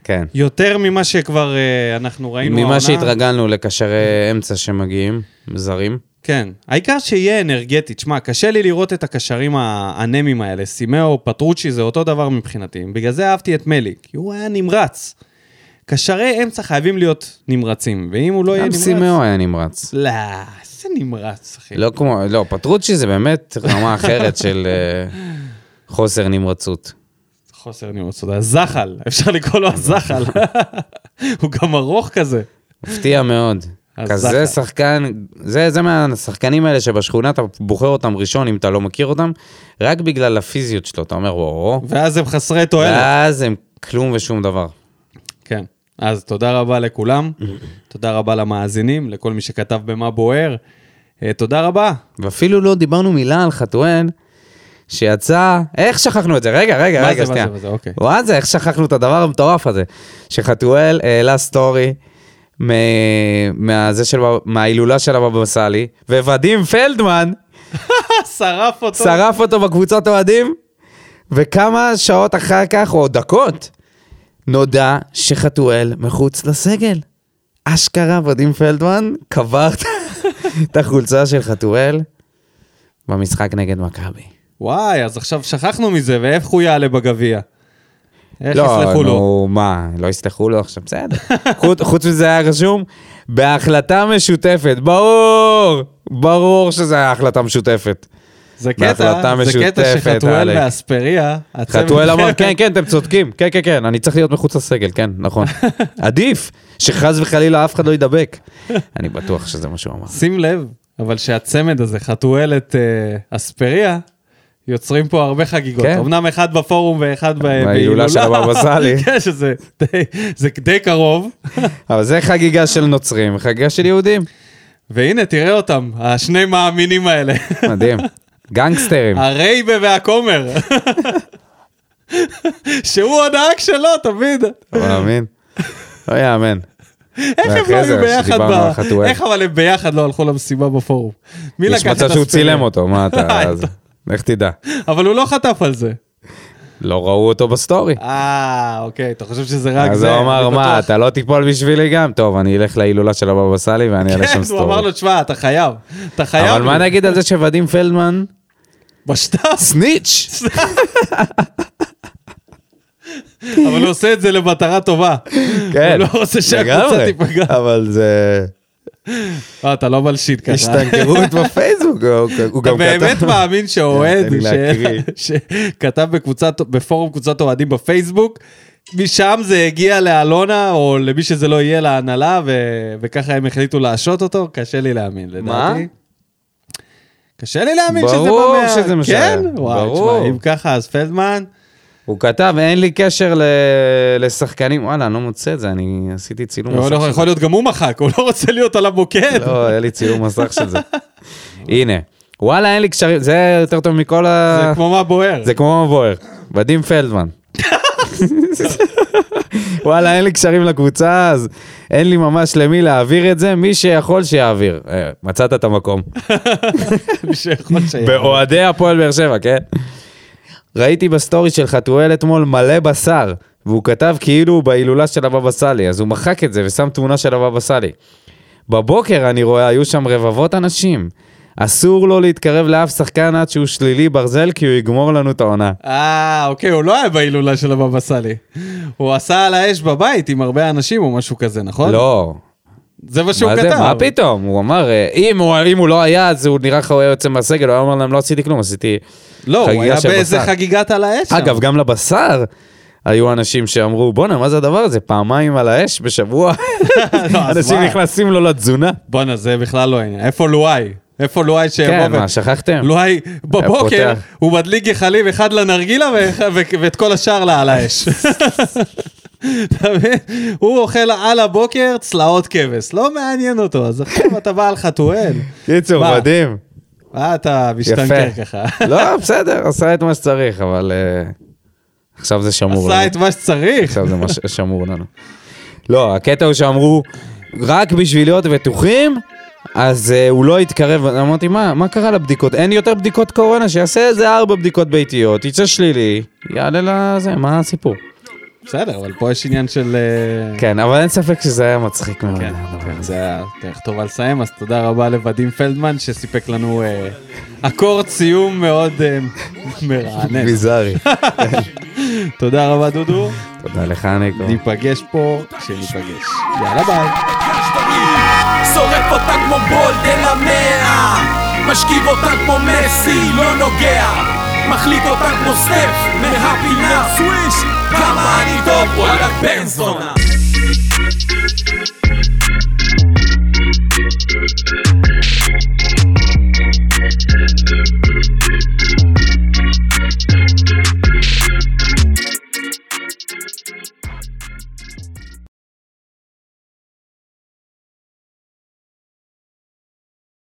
כן. יותר ממה שכבר אה, אנחנו ראינו ממה שהתרגלנו לקשרי אמצע שמגיעים, זרים. כן, העיקר שיהיה אנרגטי. תשמע, קשה לי לראות את הקשרים האנמים האלה. סימאו, פטרוצ'י, זה אותו דבר מבחינתי. בגלל זה אהבתי את מלי, כי הוא היה נמרץ. קשרי אמצע חייבים להיות נמרצים, ואם הוא לא יהיה גם נמרץ... סימאו היה נמרץ. לא, איזה נמרץ, אחי. לא כמו, לא, פטרוצ'י זה באמת רמה אחרת של אה, חוסר נמרצות. חוסר נמרצות. הזחל, אפשר לקרוא לו הזחל. הוא גם ארוך כזה. מפתיע מאוד. כזה. שחקן, זה, זה מהשחקנים האלה שבשכונה אתה בוחר אותם ראשון אם אתה לא מכיר אותם, רק בגלל הפיזיות שלו, אתה אומר וואו, ואז הם חסרי תועלת. ואז הם כלום ושום דבר. כן. אז תודה רבה לכולם. תודה רבה למאזינים, לכל מי שכתב במה בוער. אה, תודה רבה. ואפילו לא דיברנו מילה על חתואל, שיצא, איך שכחנו את זה? רגע, רגע, מה רגע, זה, מה שנייה. זה, מה זה, אוקיי. מה זה, איך שכחנו את הדבר המטורף הזה? שחתואל העלה סטורי מ- מהזה של, מההילולה של הבבא סאלי, וואדים פלדמן שרף אותו. שרף אותו בקבוצת אוהדים, וכמה שעות אחר כך, או דקות, נודע שחתואל מחוץ לסגל. אשכרה ודים פלדמן קבר את החולצה של חתואל במשחק נגד מכבי. וואי, אז עכשיו שכחנו מזה, ואיך הוא יעלה בגביע? איך לא, יסלחו לו? נו, מה, לא יסלחו לו עכשיו, בסדר. חוץ- חוץ מזה היה רשום, בהחלטה משותפת, ברור, ברור שזה היה החלטה משותפת. זה קטע, זה קטע שחתואל הצוות- חתואל אמר, כן, כן, אתם צודקים, כן, כן, כן, אני צריך להיות מחוץ לסגל, כן, נכון. עדיף, שחס וחלילה אף אחד לא ידבק. אני בטוח שזה מה שהוא אמר. שים לב, אבל שהצמד הזה, חתואל את אה, אספריה, יוצרים פה הרבה חגיגות. כן. אמנם אחד בפורום ואחד ב- בהילולה של הבבא סאלי. כן, שזה די- זה די קרוב. אבל זה חגיגה של נוצרים, חגיגה של יהודים. והנה, תראה אותם, השני מאמינים האלה. מדהים. גנגסטרים. הרייבה והכומר. שהוא הנהג שלו, תמיד. אתה מאמין? לא יאמן. איך הם לא היו ביחד ב... איך אבל הם ביחד לא הלכו למסיבה בפורום? מי יש לקח את מצב שהוא? צילם אותו, מה אתה... אז- לך תדע. אבל הוא לא חטף על זה. לא ראו אותו בסטורי. אה, אוקיי, אתה חושב שזה רק אז זה? הוא אמר, מה, בטוח." אתה לא תיפול בשבילי גם? טוב, אני אלך להילולה של הבבא סאלי ואני אעלה שם כן, הוא סטורי. אמר לו, תשמע, אתה חייב. אתה חייב. אבל מה נגיד על זה שוואדים פלדמן? בשטף. סניץ'! אבל הוא עושה את זה למטרה טובה. כן. הוא לא רוצה שהקבוצה לגמרי. תיפגע. אבל זה... אה, אתה לא מלשיט ככה. השתנקרות בפייסבוק, הוא- הוא אתה גם באמת כתב... מאמין שאוהד. שכתב בקבוצת, בפורום קבוצת אוהדים בפייסבוק, משם זה הגיע לאלונה, או למי שזה לא יהיה, להנהלה, ו- וככה הם החליטו להשעות אותו? קשה לי להאמין, לדעתי. קשה לי להאמין שזה בא ברור מה... שזה מה שהיה. כן? וואי. תשמע, אם ככה, אז פלדמן, הוא כתב, אין לי קשר ל- לשחקנים, וואלה, אני לא מוצא את זה, אני עשיתי צילום יכול מסך של יכול להיות גם הוא מחק, הוא לא רוצה להיות על המוקד. לא, היה לי צילום מסך של זה. הנה, וואלה, אין לי קשרים, זה יותר טוב מכל ה... זה כמו מה בוער. זה כמו מבואר. ודים פלדמן. וואלה, אין לי קשרים לקבוצה, אז אין לי ממש למי להעביר את זה, מי שיכול שיעביר. אה, מצאת את המקום. מי שיכול שיהיה. באוהדי הפועל באר שבע, כן? ראיתי בסטורי של חתואל אתמול מלא בשר, והוא כתב כאילו הוא בהילולה של הבבא סאלי, אז הוא מחק את זה ושם תמונה של הבבא סאלי. בבוקר אני רואה, היו שם רבבות אנשים. אסור לו להתקרב לאף שחקן עד שהוא שלילי בברזל, כי הוא יגמור לנו את העונה. אה, אוקיי, הוא לא היה בהילולה של הבבא סאלי. הוא עשה על האש בבית עם הרבה אנשים או משהו כזה, נכון? לא, זה מה שהוא כתב. מה פתאום? הוא אמר, אה, אם הוא, אם הוא לא היה, אז הוא נראה לך הוא היה יוצא מהסגל, הוא היה אומר להם, לא עשיתי כלום, עשיתי... לא, הוא היה באיזה בשר." חגיגת על האש. אגב, גם לבשר היו אנשים שאמרו, בואנה, מה זה הדבר הזה? פעמיים על האש בשבוע? לא, אנשים? נכנסים לו לתזונה. בואנה, זה בכלל לא העניין. איפה לואי? איפה לואי שיבוא כן, מה, שכחתם? לואי בבוקר. הוא מדליק גחלים אחד לנרגילה ואת כל השאר לה על האש. אתה מבין? הוא אוכל על הבוקר צלעות כבש, לא מעניין אותו, אז עכשיו אתה בא על חתואל. קיצור? מדהים. מה אתה משתנקר. ככה? לא, בסדר, עשה את מה שצריך, אבל אה, עכשיו זה שמור עשה לנו. את מה שצריך. עכשיו זה שמור לנו. לא, הקטע הוא שאמרו, רק בשביל להיות בטוחים, אז uh, הוא לא יתקרב. אמרתי, מה, מה קרה לבדיקות? אין יותר בדיקות קורונה, שיעשה איזה ארבע בדיקות ביתיות, יצא שלילי, יעלה לזה, מה הסיפור? בסדר, אבל פה יש עניין של... אה, כן, אבל אין ספק שזה היה מצחיק מאוד. כן, כן. זה היה דרך טובה לסיים, אז תודה רבה לוודים פלדמן שסיפק לנו אה, אקורד סיום מאוד אה, מרענן. ביזארי. תודה רבה דודו, תודה לך, ניקו. ניפגש פה כשניפגש. יאללה ביי. שורף אותה כמו בולדן המאה משכיב אותה כמו מסי, לא נוגע מחליק אותם כמו סטף מהפינה סוויש כמה אני טוב וואלה בן זונה